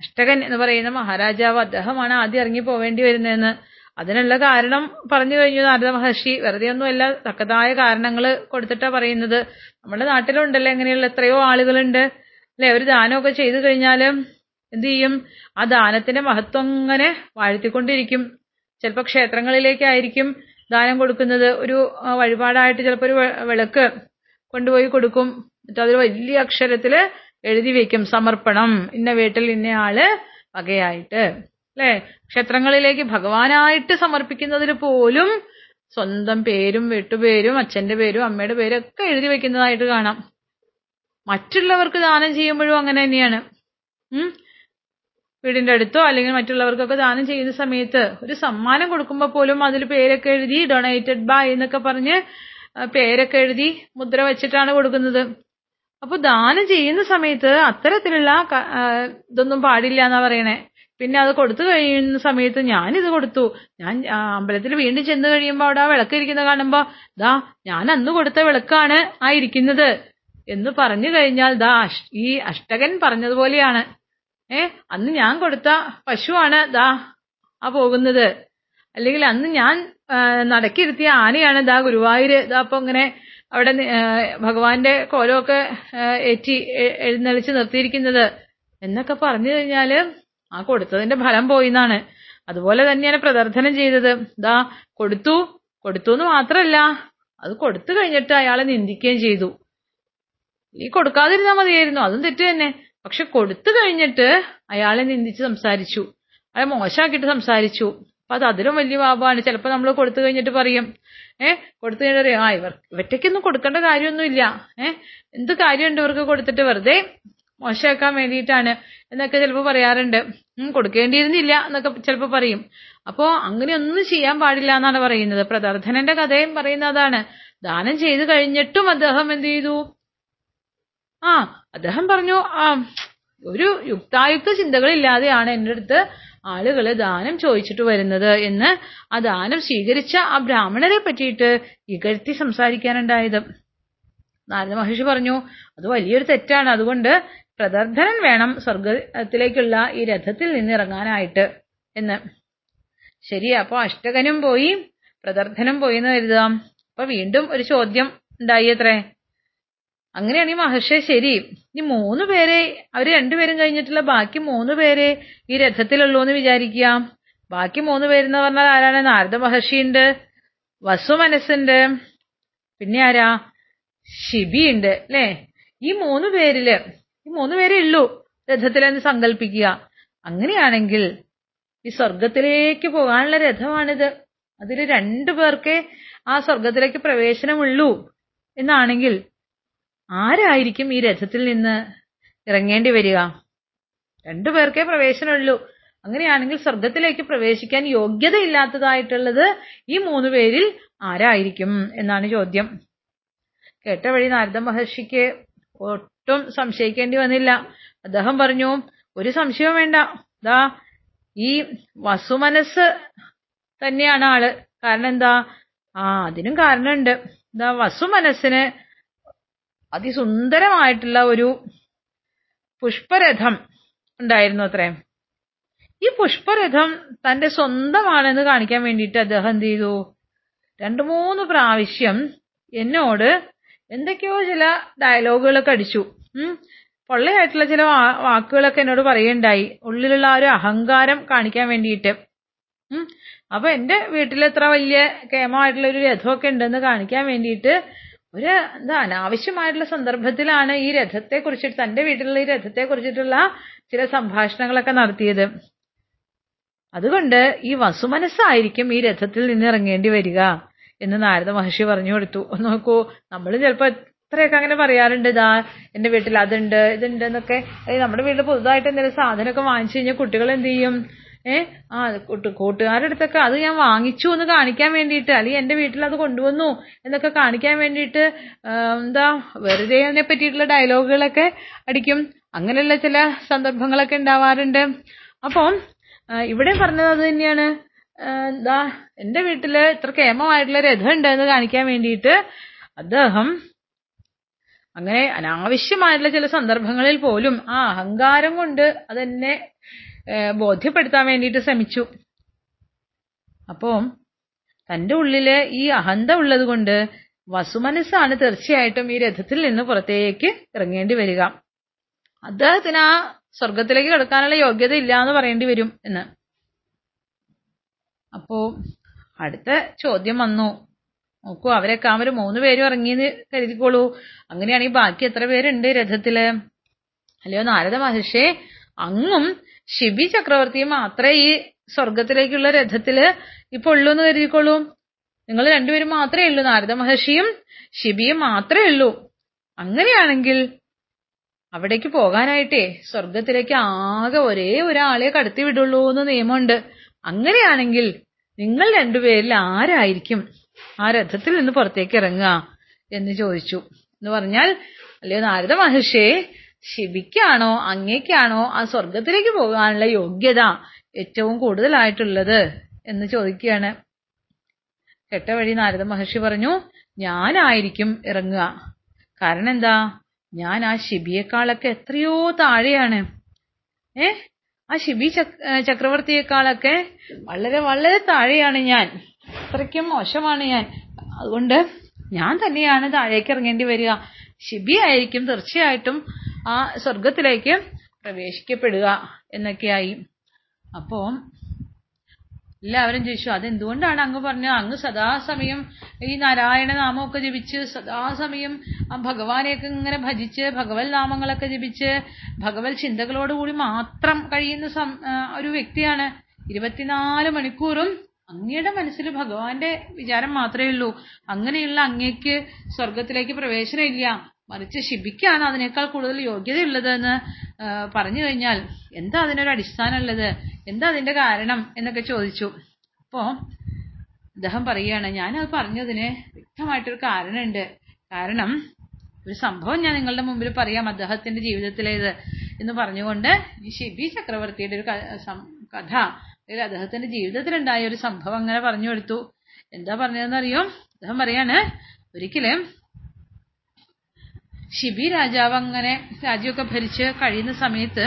അഷ്ടകൻ എന്ന് പറയുന്ന മഹാരാജാവ് അദ്ദേഹമാണ് ആദ്യം ഇറങ്ങി പോവേണ്ടി വരുന്നതെന്ന്. അതിനുള്ള കാരണം പറഞ്ഞു കഴിഞ്ഞു നാരദ മഹർഷി. വെറുതെ ഒന്നുമല്ല തക്കതായ കാരണങ്ങൾ കൊടുത്തിട്ടാ പറയുന്നത്. നമ്മുടെ നാട്ടിലുണ്ടല്ലോ എങ്ങനെയുള്ള എത്രയോ ആളുകളുണ്ട്. അല്ലെ? ഒരു ദാനമൊക്കെ ചെയ്തു കഴിഞ്ഞാൽ എന്ത് ചെയ്യും? ആ ദാനത്തിന്റെ മഹത്വം അങ്ങനെ വാഴ്ത്തിക്കൊണ്ടിരിക്കും. ചിലപ്പോൾ ക്ഷേത്രങ്ങളിലേക്കായിരിക്കും ദാനം കൊടുക്കുന്നത്. ഒരു വഴിപാടായിട്ട് ചിലപ്പോൾ ഒരു വിളക്ക് കൊണ്ടുപോയി കൊടുക്കും. എന്നിട്ട് അതിൽ വലിയ അക്ഷരത്തിൽ എഴുതി വെക്കും. സമർപ്പണം. ഇന്ന വീട്ടിൽ ഇന്ന ആൾ വകയായിട്ട്. അല്ലെ ക്ഷേത്രങ്ങളിലേക്ക് ഭഗവാനായിട്ട് സമർപ്പിക്കുന്നതിൽ പോലും സ്വന്തം പേരും വീട്ടുപേരും അച്ഛന്റെ പേരും അമ്മയുടെ പേരും ഒക്കെ എഴുതി വെക്കുന്നതായിട്ട് കാണാം. മറ്റുള്ളവർക്ക് ദാനം ചെയ്യുമ്പോഴും അങ്ങനെ തന്നെയാണ്. വീടിന്റെ അടുത്തോ അല്ലെങ്കിൽ മറ്റുള്ളവർക്കൊക്കെ ദാനം ചെയ്യുന്ന സമയത്ത് ഒരു സമ്മാനം കൊടുക്കുമ്പോൾ പോലും അതിൽ പേരൊക്കെ എഴുതി ഡൊണേറ്റഡ് ബൈ എന്നൊക്കെ പറഞ്ഞ് പേരൊക്കെ എഴുതി മുദ്ര വെച്ചിട്ടാണ് കൊടുക്കുന്നത്. അപ്പൊ ദാനം ചെയ്യുന്ന സമയത്ത് അത്തരത്തിലുള്ള ഇതൊന്നും പാടില്ല എന്നാ പറയണേ. പിന്നെ അത് കൊടുത്തു കഴിയുന്ന സമയത്ത് ഞാനിത് കൊടുത്തു. ഞാൻ അമ്പലത്തിൽ വീണ്ടും ചെന്ന് കഴിയുമ്പോൾ അവിടെ ആ വിളക്ക് ഇരിക്കുന്നത് കാണുമ്പോ ദാ ഞാൻ അന്ന് കൊടുത്ത വിളക്കാണ് ആ ഇരിക്കുന്നത്. എന്ന് പറഞ്ഞു കഴിഞ്ഞാൽ ദാ ഈ അഷ്ടകൻ പറഞ്ഞതുപോലെയാണ്. ഏ അന്ന് ഞാൻ കൊടുത്ത പശുവാണ് ദാ ആ പോകുന്നത്. അല്ലെങ്കിൽ അന്ന് ഞാൻ നടക്കിരുത്തിയ ആനയാണ് ദാ ഗുരുവായൂര് ദാ അപ്പൊ ഇങ്ങനെ അവിടെ ഭഗവാന്റെ കോലമൊക്കെ ഏറ്റി എഴുന്നള്ളിച്ച് നിർത്തിയിരിക്കുന്നത്. എന്നൊക്കെ പറഞ്ഞു കഴിഞ്ഞാൽ ആ കൊടുത്തതിന്റെ ഫലം പോയിന്നാണ്. അതുപോലെ തന്നെയാണ് പ്രദർശനം ചെയ്തത്. ദാ കൊടുത്തു. കൊടുത്തു എന്ന് മാത്രല്ല അത് കൊടുത്തു കഴിഞ്ഞിട്ട് അയാളെ നിന്ദിക്കുകയും ചെയ്തു. ഈ കൊടുക്കാതിരുന്നാ മതിയായിരുന്നു അതും തെറ്റ് തന്നെ. പക്ഷെ കൊടുത്തു കഴിഞ്ഞിട്ട് അയാളെ നിന്ദിച്ച് സംസാരിച്ചു. അയാളെ മോശമാക്കിയിട്ട് സംസാരിച്ചു. അപ്പൊ അത് അതിലും വലിയ പാപമാണ്. ചിലപ്പോ നമ്മൾ കൊടുത്തു കഴിഞ്ഞിട്ട് പറയും ഏഹ് കൊടുത്തു കഴിഞ്ഞിട്ട് പറയും ആ ഇവർ ഇവറ്റയ്ക്കൊന്നും കൊടുക്കേണ്ട കാര്യമൊന്നുമില്ല. ഏഹ് എന്ത് കാര്യമുണ്ട് ഇവർക്ക് കൊടുത്തിട്ട് വെറുതെ മോശമാക്കാൻ വേണ്ടിയിട്ടാണ്? എന്നൊക്കെ ചിലപ്പോൾ പറയാറുണ്ട്. കൊടുക്കേണ്ടിയിരുന്നില്ല എന്നൊക്കെ ചിലപ്പോൾ പറയും. അപ്പോ അങ്ങനെയൊന്നും ചെയ്യാൻ പാടില്ല എന്നാണ് പറയുന്നത്. പ്രദർശനന്റെ കഥയും പറയുന്ന അതാണ്. ദാനം ചെയ്തു കഴിഞ്ഞിട്ടും അദ്ദേഹം എന്ത് ചെയ്തു? ആ അദ്ദേഹം പറഞ്ഞു ആ ഒരു യുക്തായുക്ത ചിന്തകളില്ലാതെയാണ് എന്റെ അടുത്ത് ആളുകൾ ദാനം ചോദിച്ചിട്ട് വരുന്നത് എന്ന് ആ ദാനം സ്വീകരിച്ച ആ ബ്രാഹ്മണരെ പറ്റിയിട്ട് ഇകഴ്ത്തി സംസാരിക്കാനുണ്ടായത്. നാരദ മഹർഷി പറഞ്ഞു അത് വലിയൊരു തെറ്റാണ്. അതുകൊണ്ട് പ്രദർശനൻ വേണം സ്വർഗത്തിലേക്കുള്ള ഈ രഥത്തിൽ നിന്നിറങ്ങാനായിട്ട് എന്ന്. ശരി അപ്പൊ അഷ്ടകനും പോയി പ്രദർശനം പോയി എന്ന് കരുതാം. അപ്പൊ വീണ്ടും ഒരു ചോദ്യം ഉണ്ടായി അത്രേ. അങ്ങനെയാണെങ്കിൽ മഹർഷെ ശരി. ഇനി മൂന്ന് പേരെ അവർ രണ്ടുപേരും കഴിഞ്ഞിട്ടുള്ള ബാക്കി മൂന്ന് പേരെ ഈ രഥത്തിലുള്ളൂ എന്ന് വിചാരിക്കുക. ബാക്കി മൂന്ന് പേരെന്ന് പറഞ്ഞാൽ ആരാണ്? നാരദ മഹർഷിയുണ്ട് വസു മനസ്സുണ്ട് പിന്നെ ആരാ? ശിബിയുണ്ട് അല്ലേ? ഈ മൂന്ന് പേരിൽ ഈ ഉള്ളൂ. രഥത്തിലെന്ന് സങ്കല്പിക്കുക അങ്ങനെയാണെങ്കിൽ ഈ സ്വർഗത്തിലേക്ക് പോകാനുള്ള രഥമാണിത്. അതിൽ രണ്ടു പേർക്കേ ആ സ്വർഗത്തിലേക്ക് പ്രവേശനമുള്ളൂ എന്നാണെങ്കിൽ ആരായിരിക്കും ഈ രഥത്തിൽ നിന്ന് ഇറങ്ങേണ്ടി വരിക? രണ്ടു പേർക്കേ പ്രവേശനമുള്ളൂ. അങ്ങനെയാണെങ്കിൽ സ്വർഗത്തിലേക്ക് പ്രവേശിക്കാൻ യോഗ്യതയില്ലാത്തതായിട്ടുള്ളത് ഈ മൂന്ന് പേരിൽ ആരായിരിക്കും എന്നാണ് ചോദ്യം. കേട്ട വഴി നാരദ മഹർഷിക്ക് ഒട്ടും സംശയിക്കേണ്ടി വന്നില്ല. അദ്ദേഹം പറഞ്ഞു ഒരു സംശയവും വേണ്ട. ദാ ഈ വസുമനസ് തന്നെയാണ് ആൾ. കാരണം എന്താ? ആ അതിനും കാരണമുണ്ട്. എന്താ വസുമനസ്സിന് അതിസുന്ദരമായിട്ടുള്ള ഒരു പുഷ്പരഥം ഉണ്ടായിരുന്നു അത്രേ. ഈ പുഷ്പരഥം തന്റെ സ്വന്തമാണെന്ന് കാണിക്കാൻ വേണ്ടിയിട്ട് അദ്ദേഹം എന്ത് ചെയ്തു? രണ്ടു മൂന്ന് പ്രാവശ്യം എന്നോട് എന്തൊക്കെയോ ചില ഡയലോഗുകളൊക്കെ അടിച്ചു. പൊള്ളയായിട്ടുള്ള ചില വാക്കുകളൊക്കെ എന്നോട് പറയുണ്ടായി ഉള്ളിലുള്ള ആ ഒരു അഹങ്കാരം കാണിക്കാൻ വേണ്ടിയിട്ട്. അപ്പൊ എന്റെ വീട്ടിൽ എത്ര വലിയ കേമമായിട്ടുള്ള ഒരു രഥമൊക്കെ ഉണ്ടെന്ന് കാണിക്കാൻ വേണ്ടിയിട്ട് ഒരു എന്താ അനാവശ്യമായിട്ടുള്ള സന്ദർഭത്തിലാണ് ഈ രഥത്തെ കുറിച്ചിട്ട് തന്റെ വീട്ടിലുള്ള ഈ രഥത്തെ കുറിച്ചിട്ടുള്ള ചില സംഭാഷണങ്ങളൊക്കെ നടത്തിയത്. അതുകൊണ്ട് ഈ വസുമനസ്സായിരിക്കും ഈ രഥത്തിൽ നിന്ന് ഇറങ്ങേണ്ടി വരിക എന്ന് നാരദ മഹർഷി പറഞ്ഞു കൊടുത്തു. നോക്കൂ നമ്മൾ ചിലപ്പോ എത്രയൊക്കെ അങ്ങനെ പറയാറുണ്ട് ഇതാ എന്റെ വീട്ടിൽ അതുണ്ട് ഇതുണ്ട് എന്നൊക്കെ. നമ്മുടെ വീട്ടിൽ പുതുതായിട്ട് എന്തെങ്കിലും സാധനമൊക്കെ വാങ്ങിച്ചു കഴിഞ്ഞാൽ കുട്ടികൾ എന്ത് ചെയ്യും? ഏ ആ കൂട്ടു കൂട്ടുകാരുടെ അടുത്തൊക്കെ അത് ഞാൻ വാങ്ങിച്ചു എന്ന് കാണിക്കാൻ വേണ്ടിയിട്ട് അല്ലെങ്കിൽ എന്റെ വീട്ടിൽ അത് കൊണ്ടുവന്നു എന്നൊക്കെ കാണിക്കാൻ വേണ്ടിയിട്ട് എന്താ വെറുതെ അതിനെ പറ്റിയിട്ടുള്ള ഡയലോഗുകളൊക്കെ അടിക്കും. അങ്ങനെയുള്ള ചില സന്ദർഭങ്ങളൊക്കെ ഉണ്ടാവാറുണ്ട്. അപ്പം ഇവിടെ പറഞ്ഞത് അത് തന്നെയാണ്. എന്താ എന്റെ വീട്ടിൽ ഇത്ര കേമമായിട്ടുള്ള രഥം ഉണ്ട് എന്ന് കാണിക്കാൻ വേണ്ടിയിട്ട് അദ്ദേഹം അങ്ങനെ അനാവശ്യമായിട്ടുള്ള ചില സന്ദർഭങ്ങളിൽ പോലും ആ അഹങ്കാരം കൊണ്ട് അതെന്നെ ബോധ്യപ്പെടുത്താൻ വേണ്ടിയിട്ട് ശ്രമിച്ചു. അപ്പോ തന്റെ ഉള്ളിൽ ഈ അഹന്ത ഉള്ളത് കൊണ്ട് വസുമനസ്സാണ് തീർച്ചയായിട്ടും ഈ രഥത്തിൽ നിന്ന് പുറത്തേക്ക് ഇറങ്ങേണ്ടി വരിക. അദ്ദേഹത്തിന് ആ സ്വർഗത്തിലേക്ക് കിടക്കാനുള്ള യോഗ്യത ഇല്ല എന്ന് പറയേണ്ടി വരും എന്ന്. അപ്പോ അടുത്ത ചോദ്യം വന്നു. നോക്കൂ അവരൊക്കെ അവർ മൂന്ന് പേരും ഇറങ്ങിയെന്ന് കരുതിക്കോളൂ. അങ്ങനെയാണെങ്കിൽ ബാക്കി എത്ര പേരുണ്ട് രഥത്തിൽ? അല്ലയോ നാരദ മഹർഷി അങ്ങും ശിബി ചക്രവർത്തിയും മാത്രമേ ഈ സ്വർഗത്തിലേക്കുള്ള രഥത്തിൽ ഇപ്പൊ ഉള്ളൂ എന്ന് കരുതിക്കോളൂ. നിങ്ങൾ രണ്ടുപേരും മാത്രമേ ഉള്ളൂ നാരദ മഹർഷിയും ശിബിയും മാത്രമേ ഉള്ളൂ. അങ്ങനെയാണെങ്കിൽ അവിടേക്ക് പോകാനായിട്ടേ സ്വർഗത്തിലേക്ക് ആകെ ഒരേ ഒരാളെ കടത്തി വിടുള്ളൂ എന്ന് നിയമമുണ്ട്. അങ്ങനെയാണെങ്കിൽ നിങ്ങൾ രണ്ടുപേരിൽ ആരായിരിക്കും? ആ രഥത്തിൽ നിന്ന് പുറത്തേക്ക് ഇറങ്ങുക എന്ന് ചോദിച്ചു. എന്ന് പറഞ്ഞാൽ അല്ലയോ നാരദ മഹർഷിയെ ശിബിക്കാണോ അങ്ങേക്കാണോ ആ സ്വർഗത്തിലേക്ക് പോകാനുള്ള യോഗ്യത ഏറ്റവും കൂടുതലായിട്ടുള്ളത്? എന്ന് ചോദിക്കുകയാണ്. കെട്ട വഴി നാരദ മഹർഷി പറഞ്ഞു ഞാനായിരിക്കും ഇറങ്ങുക. കാരണം എന്താ? ഞാൻ ആ ശിബിയേക്കാളൊക്കെ എത്രയോ താഴെയാണ്. ഏ? ആ ശിബി ചക്- ചക്രവർത്തിയേക്കാളൊക്കെ വളരെ വളരെ താഴെയാണ് ഞാൻ. അത്രയ്ക്കും മോശമാണ് ഞാൻ. അതുകൊണ്ട് ഞാൻ തന്നെയാണ് താഴേക്ക് ഇറങ്ങേണ്ടി വരിക. ശിബി ആയിരിക്കും തീർച്ചയായിട്ടും ആ സ്വർഗത്തിലേക്ക് പ്രവേശിക്കപ്പെടുക എന്നൊക്കെയായി. അപ്പോ എല്ലാവരും ചോദിച്ചു അതെന്തുകൊണ്ടാണ്? അങ്ങ് പറഞ്ഞത് അങ്ങ് സദാസമയം ഈ നാരായണ നാമമൊക്കെ ജപിച്ച് സദാസമയം ആ ഭഗവാനെയൊക്കെ ഇങ്ങനെ ഭജിച്ച് ഭഗവത് നാമങ്ങളൊക്കെ ജപിച്ച് ഭഗവത് ചിന്തകളോടുകൂടി മാത്രം കഴിയുന്ന ഒരു വ്യക്തിയാണ്. ഇരുപത്തിനാല് മണിക്കൂറും അങ്ങയുടെ മനസ്സിൽ ഭഗവാന്റെ വിചാരം മാത്രമേ ഉള്ളൂ. അങ്ങനെയുള്ള അങ്ങേക്ക് സ്വർഗത്തിലേക്ക് പ്രവേശനമില്ല. മറിച്ച് ശിബിക്കാണ് അതിനേക്കാൾ കൂടുതൽ യോഗ്യതയുള്ളതെന്ന് പറഞ്ഞു കഴിഞ്ഞാൽ എന്താ അതിനൊരു അടിസ്ഥാനം ഉള്ളത്? എന്താ അതിന്റെ കാരണം എന്നൊക്കെ ചോദിച്ചു. അപ്പോ അദ്ദേഹം പറയുകയാണ് ഞാനത് പറഞ്ഞതിന് വ്യക്തമായിട്ടൊരു കാരണമുണ്ട്. കാരണം ഒരു സംഭവം ഞാൻ നിങ്ങളുടെ മുമ്പിൽ പറയാം അദ്ദേഹത്തിന്റെ ജീവിതത്തിലേത് എന്ന് പറഞ്ഞുകൊണ്ട് ഈ ഷിബി ചക്രവർത്തിയുടെ ഒരു കഥ അല്ലെങ്കിൽ അദ്ദേഹത്തിന്റെ ജീവിതത്തിലുണ്ടായ ഒരു സംഭവം അങ്ങനെ പറഞ്ഞു കൊടുത്തു. എന്താ പറഞ്ഞതെന്ന് അറിയോ അദ്ദേഹം പറയാണ് ഒരിക്കലും ഷിബി രാജാവ് അങ്ങനെ രാജ്യമൊക്കെ ഭരിച്ച് കഴിയുന്ന സമയത്ത്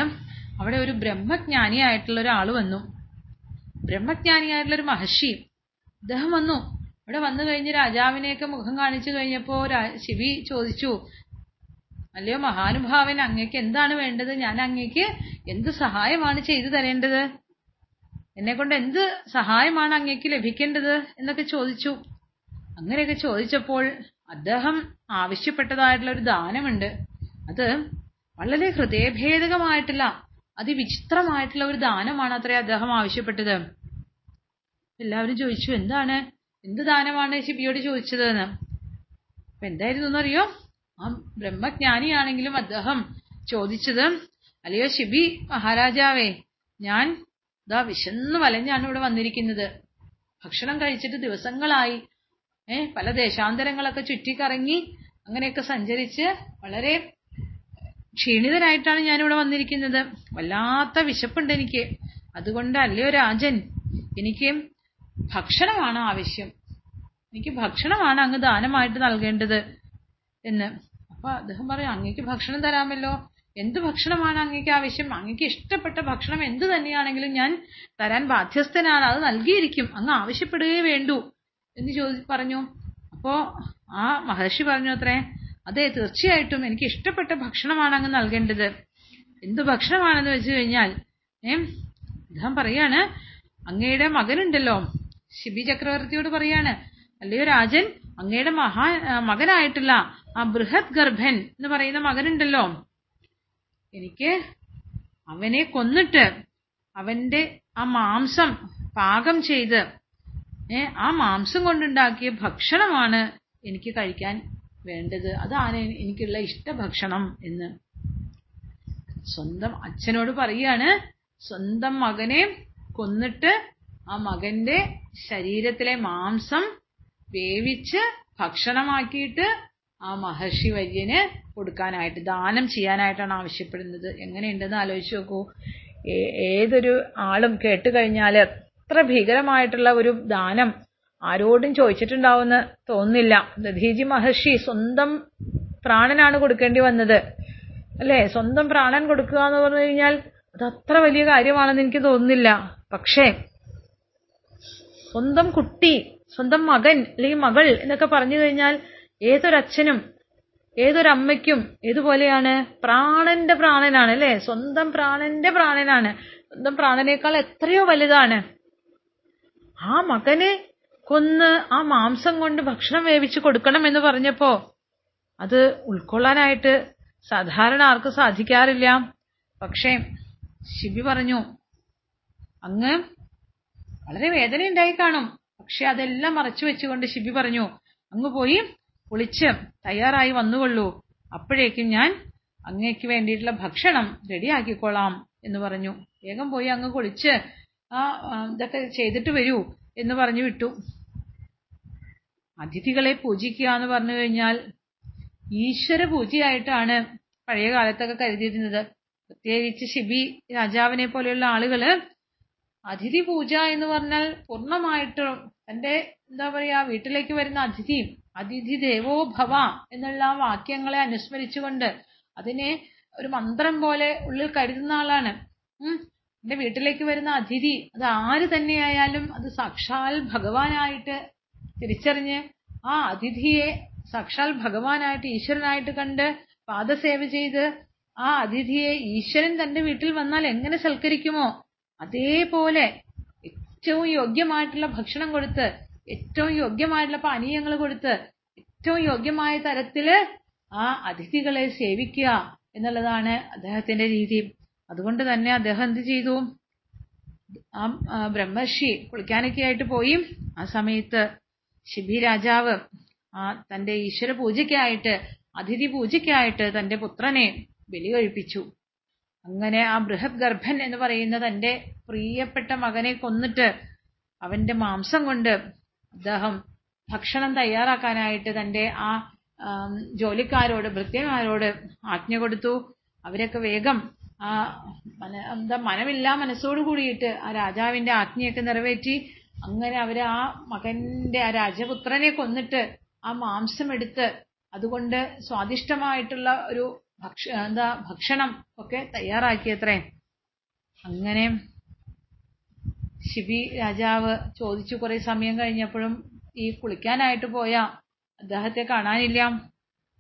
അവിടെ ഒരു ബ്രഹ്മജ്ഞാനിയായിട്ടുള്ള ഒരാൾ വന്നു. ബ്രഹ്മജ്ഞാനിയായിട്ടുള്ള ഒരു മഹർഷി അദ്ദേഹം വന്നു. ഇവിടെ വന്നു കഴിഞ്ഞ് രാജാവിനെയൊക്കെ മുഖം കാണിച്ചു കഴിഞ്ഞപ്പോ രാ- ശിവി ചോദിച്ചു അല്ലയോ മഹാനുഭാവൻ അങ്ങേക്ക് എന്താണ് വേണ്ടത്? ഞാൻ അങ്ങേക്ക് എന്ത് സഹായമാണ് ചെയ്തു തരേണ്ടത്? എന്നെ കൊണ്ട് എന്ത് സഹായമാണ് അങ്ങേക്ക് ലഭിക്കേണ്ടത് എന്നൊക്കെ ചോദിച്ചു. അങ്ങനെയൊക്കെ ചോദിച്ചപ്പോൾ അദ്ദേഹം ആവശ്യപ്പെട്ടതായിട്ടുള്ള ഒരു ദാനമുണ്ട്. അത് വളരെ ഹൃദയഭേദകമായിട്ടുള്ള അതിവിചിത്രമായിട്ടുള്ള ഒരു ദാനമാണ് അത്രേ അദ്ദേഹം ആവശ്യപ്പെട്ടത്. എല്ലാവരും ചോദിച്ചു എന്താണ്? എന്ത് ദാനമാണ് ശിബിയോട് ചോദിച്ചത് എന്ന് അപ്പൊ എന്തായിരുന്നു എന്നറിയോ? ആ ബ്രഹ്മജ്ഞാനിയാണെങ്കിലും അദ്ദേഹം ചോദിച്ചത് അല്ലയോ ശിബി മഹാരാജാവേ ഞാൻ ഇതാ വിശന്ന് വലഞ്ഞാണ് ഇവിടെ വന്നിരിക്കുന്നത്. ഭക്ഷണം കഴിച്ചിട്ട് ദിവസങ്ങളായി. ഏ പല ദേശാന്തരങ്ങളൊക്കെ ചുറ്റിക്കറങ്ങി അങ്ങനെയൊക്കെ സഞ്ചരിച്ച് വളരെ ക്ഷീണിതനായിട്ടാണ് ഞാനിവിടെ വന്നിരിക്കുന്നത്. വല്ലാത്ത വിശപ്പുണ്ട് എനിക്ക്. അതുകൊണ്ട് അല്ലയോ രാജൻ എനിക്ക് ഭക്ഷണമാണ് ആവശ്യം. എനിക്ക് ഭക്ഷണമാണ് അങ്ങ് ദാനമായിട്ട് നൽകേണ്ടത് എന്ന്. അപ്പൊ അദ്ദേഹം പറയും അങ്ങേക്ക് ഭക്ഷണം തരാമല്ലോ. എന്ത് ഭക്ഷണമാണ് അങ്ങേക്ക് ആവശ്യം? അങ്ങേക്ക് ഇഷ്ടപ്പെട്ട ഭക്ഷണം എന്ത് തന്നെയാണെങ്കിലും ഞാൻ തരാൻ ബാധ്യസ്ഥനാണ്. അത് നൽകിയിരിക്കും. അങ്ങ് ആവശ്യപ്പെടുകയേ വേണ്ടൂ എന്ന് ചോദി പറഞ്ഞു. അപ്പോ ആ മഹർഷി പറഞ്ഞു അത്രേ. അതെ തീർച്ചയായിട്ടും എനിക്ക് ഇഷ്ടപ്പെട്ട ഭക്ഷണമാണ് അങ്ങ് നൽകേണ്ടത്. എന്ത് ഭക്ഷണമാണെന്ന് വെച്ച് കഴിഞ്ഞാൽ ഏ അദ്ദേഹം പറയാണ്. അങ്ങയുടെ മകനുണ്ടല്ലോ. ശിബി ചക്രവർത്തിയോട് പറയാണ്. അല്ലയോ രാജൻ അങ്ങയുടെ മഹാ മകനായിട്ടുള്ള ആ ബൃഹത് ഗർഭൻ എന്ന് പറയുന്ന മകനുണ്ടല്ലോ. എനിക്ക് അവനെ കൊന്നിട്ട് അവന്റെ ആ മാംസം പാകം ചെയ്ത് ആ മാംസം കൊണ്ടുണ്ടാക്കിയ ഭക്ഷണമാണ് എനിക്ക് കഴിക്കാൻ വേണ്ടത്. അതാണ് എനിക്കുള്ള ഇഷ്ടഭക്ഷണം എന്ന്. സ്വന്തം അച്ഛനോട് പറയാണ് സ്വന്തം മകനെ കൊന്നിട്ട് ആ മകന്റെ ശരീരത്തിലെ മാംസം വേവിച്ച് ഭക്ഷണമാക്കിയിട്ട് ആ മഹർഷി വര്യന് കൊടുക്കാനായിട്ട് ദാനം ചെയ്യാനായിട്ടാണ് ആവശ്യപ്പെടുന്നത്. എങ്ങനെയുണ്ടെന്ന് ആലോചിച്ച് നോക്കൂ. ഏതൊരു ആളും കേട്ട് കഴിഞ്ഞാൽ എത്ര ഭീകരമായിട്ടുള്ള ഒരു ദാനം ആരോടും ചോദിച്ചിട്ടുണ്ടാവുമെന്ന് തോന്നുന്നില്ല. ദധീജി മഹർഷി സ്വന്തം പ്രാണനാണ് കൊടുക്കേണ്ടി വന്നത്. അല്ലേ? സ്വന്തം പ്രാണൻ കൊടുക്കുക എന്ന് പറഞ്ഞു കഴിഞ്ഞാൽ അത് അത്ര വലിയ കാര്യമാണെന്ന് എനിക്ക് തോന്നുന്നില്ല. പക്ഷേ സ്വന്തം കുട്ടി സ്വന്തം മകൻ അല്ലെങ്കിൽ മകൾ എന്നൊക്കെ പറഞ്ഞു കഴിഞ്ഞാൽ ഏതൊരച്ഛനും ഏതൊരമ്മയ്ക്കും ഏതുപോലെയാണ് പ്രാണന്റെ പ്രാണനാണ് അല്ലേ? സ്വന്തം പ്രാണന്റെ പ്രാണനാണ്. സ്വന്തം പ്രാണനേക്കാൾ എത്രയോ വലുതാണ്. ആ മകനെ കൊന്ന് ആ മാംസം കൊണ്ട് ഭക്ഷണം വേവിച്ച് കൊടുക്കണം എന്ന് പറഞ്ഞപ്പോ അത് ഉൾക്കൊള്ളാനായിട്ട് സാധാരണ ആർക്കും സാധിക്കാറില്ല. പക്ഷേ ശിബി പറഞ്ഞു അങ്ങ് വളരെ വേദന ഉണ്ടായി കാണും. പക്ഷെ അതെല്ലാം മറച്ചു വെച്ചുകൊണ്ട് ശിബി പറഞ്ഞു അങ്ങ് പോയി കുളിച്ച് തയ്യാറായി വന്നുകൊള്ളൂ. അപ്പോഴേക്കും ഞാൻ അങ്ങേക്ക് വേണ്ടിയിട്ടുള്ള ഭക്ഷണം റെഡിയാക്കിക്കോളാം എന്ന് പറഞ്ഞു. വേഗം പോയി അങ്ങ് കുളിച്ച് ആ ഇതൊക്കെ ചെയ്തിട്ട് വരൂ എന്ന് പറഞ്ഞു വിട്ടു. അതിഥികളെ പൂജിക്കുക എന്ന് പറഞ്ഞു കഴിഞ്ഞാൽ ഈശ്വര പൂജയായിട്ടാണ് പഴയ കാലത്തൊക്കെ കരുതിയിരുന്നത്. പ്രത്യേകിച്ച് ശിബി രാജാവിനെ പോലെയുള്ള ആളുകൾ അതിഥി പൂജ എന്ന് പറഞ്ഞാൽ പൂർണമായിട്ടും തന്റെ എന്താ പറയാ വീട്ടിലേക്ക് വരുന്ന അതിഥി അതിഥി ദേവോ ഭവ എന്നുള്ള ആ വാക്യങ്ങളെ അനുസ്മരിച്ചുകൊണ്ട് അതിനെ ഒരു മന്ത്രം പോലെ ഉള്ളിൽ കരുതുന്ന ആളാണ്. ഉം. എന്റെ വീട്ടിലേക്ക് വരുന്ന അതിഥി അത് ആര് തന്നെയായാലും അത് സാക്ഷാൽ ഭഗവാനായിട്ട് തിരിച്ചറിഞ്ഞ് ആ അതിഥിയെ സാക്ഷാൽ ഭഗവാനായിട്ട് ഈശ്വരനായിട്ട് കണ്ട് പാദസേവ ചെയ്ത് ആ അതിഥിയെ ഈശ്വരൻ തന്റെ വീട്ടിൽ വന്നാൽ എങ്ങനെ സൽക്കരിക്കുമോ? അതേപോലെ ഏറ്റവും യോഗ്യമായിട്ടുള്ള ഭക്ഷണം കൊടുത്ത് ഏറ്റവും യോഗ്യമായിട്ടുള്ള പാനീയങ്ങൾ കൊടുത്ത് ഏറ്റവും യോഗ്യമായ തരത്തിൽ ആ അതിഥികളെ സേവിക്കുക എന്നുള്ളതാണ് അദ്ദേഹത്തിന്റെ രീതി. അതുകൊണ്ട് തന്നെ അദ്ദേഹം എന്ത് ചെയ്തു? ആ ബ്രഹ്മർഷി കുളിക്കാനൊക്കെ ആയിട്ട് പോയി. ആ സമയത്ത് ശിബി രാജാവ് ആ തന്റെ ഈശ്വര പൂജയ്ക്കായിട്ട് അതിഥി പൂജയ്ക്കായിട്ട് തന്റെ പുത്രനെ ബലി കഴിപ്പിച്ചു അങ്ങനെ ആ ബൃഹത് ഗർഭൻ എന്ന് പറയുന്ന തന്റെ പ്രിയപ്പെട്ട മകനെ കൊന്നിട്ട് അവന്റെ മാംസം കൊണ്ട് അദ്ദേഹം ഭക്ഷണം തയ്യാറാക്കാനായിട്ട് തന്റെ ആ ജോലിക്കാരോട് ഭൃത്യന്മാരോട് ആജ്ഞ കൊടുത്തു. അവരൊക്കെ വേഗം ആ എന്താ മനമില്ലാ മനസ്സോട് കൂടിയിട്ട് ആ രാജാവിന്റെ ആജ്ഞയൊക്കെ നിറവേറ്റി അങ്ങനെ അവർ ആ മകന്റെ ആ രാജപുത്രനെ കൊന്നിട്ട് ആ മാംസം എടുത്ത് അതുകൊണ്ട് സ്വാദിഷ്ടമായിട്ടുള്ള ഒരു ഭക്ഷ എന്താ ഭക്ഷണം ഒക്കെ തയ്യാറാക്കിയത്രേ. അങ്ങനെ ശിബി രാജാവ് ചോദിച്ചു കുറെ സമയം കഴിഞ്ഞപ്പോഴും ഈ കുളിക്കാനായിട്ട് പോയ അദ്ദേഹത്തെ കാണാനില്ല.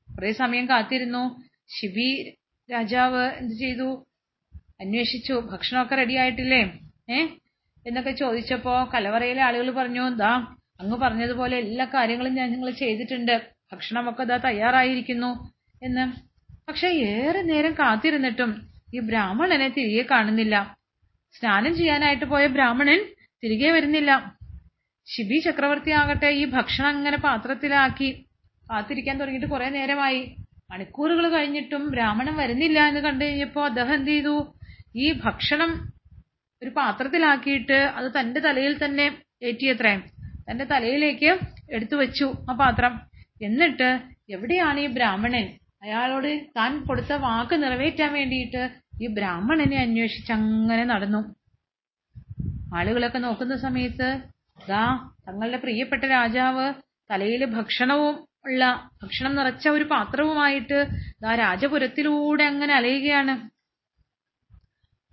കുറെ സമയം കാത്തിരുന്നു. ശിബി രാജാവ് എന്ത് ചെയ്തു? അന്വേഷിച്ചു. ഭക്ഷണമൊക്കെ റെഡി ആയിട്ടില്ലേ? ഏ? എന്നൊക്കെ ചോദിച്ചപ്പോ കലവറയിലെ ആളുകൾ പറഞ്ഞു എന്താ അങ്ങ് പറഞ്ഞതുപോലെ എല്ലാ കാര്യങ്ങളും ഞാൻ നിങ്ങൾ ചെയ്തിട്ടുണ്ട്. ഭക്ഷണമൊക്കെ ഇതാ തയ്യാറായിരിക്കുന്നു. എന്ന്. പക്ഷെ ഏറെ നേരം കാത്തിരുന്നിട്ടും ഈ ബ്രാഹ്മണനെ തിരികെ കാണുന്നില്ല. സ്നാനം ചെയ്യാനായിട്ട് പോയ ബ്രാഹ്മണൻ തിരികെ വരുന്നില്ല. ശിബി ചക്രവർത്തി ആകട്ടെ ഈ ഭക്ഷണം അങ്ങനെ പാത്രത്തിലാക്കി കാത്തിരിക്കാൻ തുടങ്ങിയിട്ട് കുറെ നേരമായി. മണിക്കൂറുകൾ കഴിഞ്ഞിട്ടും ബ്രാഹ്മണൻ വരുന്നില്ല എന്ന് കണ്ടു കഴിഞ്ഞപ്പോ അദ്ദേഹം എന്ത് ചെയ്തു? ഈ ഭക്ഷണം ഒരു പാത്രത്തിലാക്കിയിട്ട് അത് തന്റെ തലയിൽ തന്നെ ഏറ്റിയത്രേ. തന്റെ തലയിലേക്ക് എടുത്തു വെച്ചു ആ പാത്രം. എന്നിട്ട് എവിടെയാണ് ഈ ബ്രാഹ്മണൻ അയാളോട് താൻ കൊടുത്ത വാക്ക് നിറവേറ്റാൻ വേണ്ടിയിട്ട് ഈ ബ്രാഹ്മണനെ അന്വേഷിച്ച് അങ്ങനെ നടന്നു. ആളുകളൊക്കെ നോക്കുന്ന സമയത്ത് ദാ തങ്ങളുടെ പ്രിയപ്പെട്ട രാജാവ് തലയിൽ ഭക്ഷണവും ഉള്ള ഭക്ഷണം നിറച്ച ഒരു പാത്രവുമായിട്ട് ദാ രാജപുരത്തിലൂടെ അങ്ങനെ അലയുകയാണ്.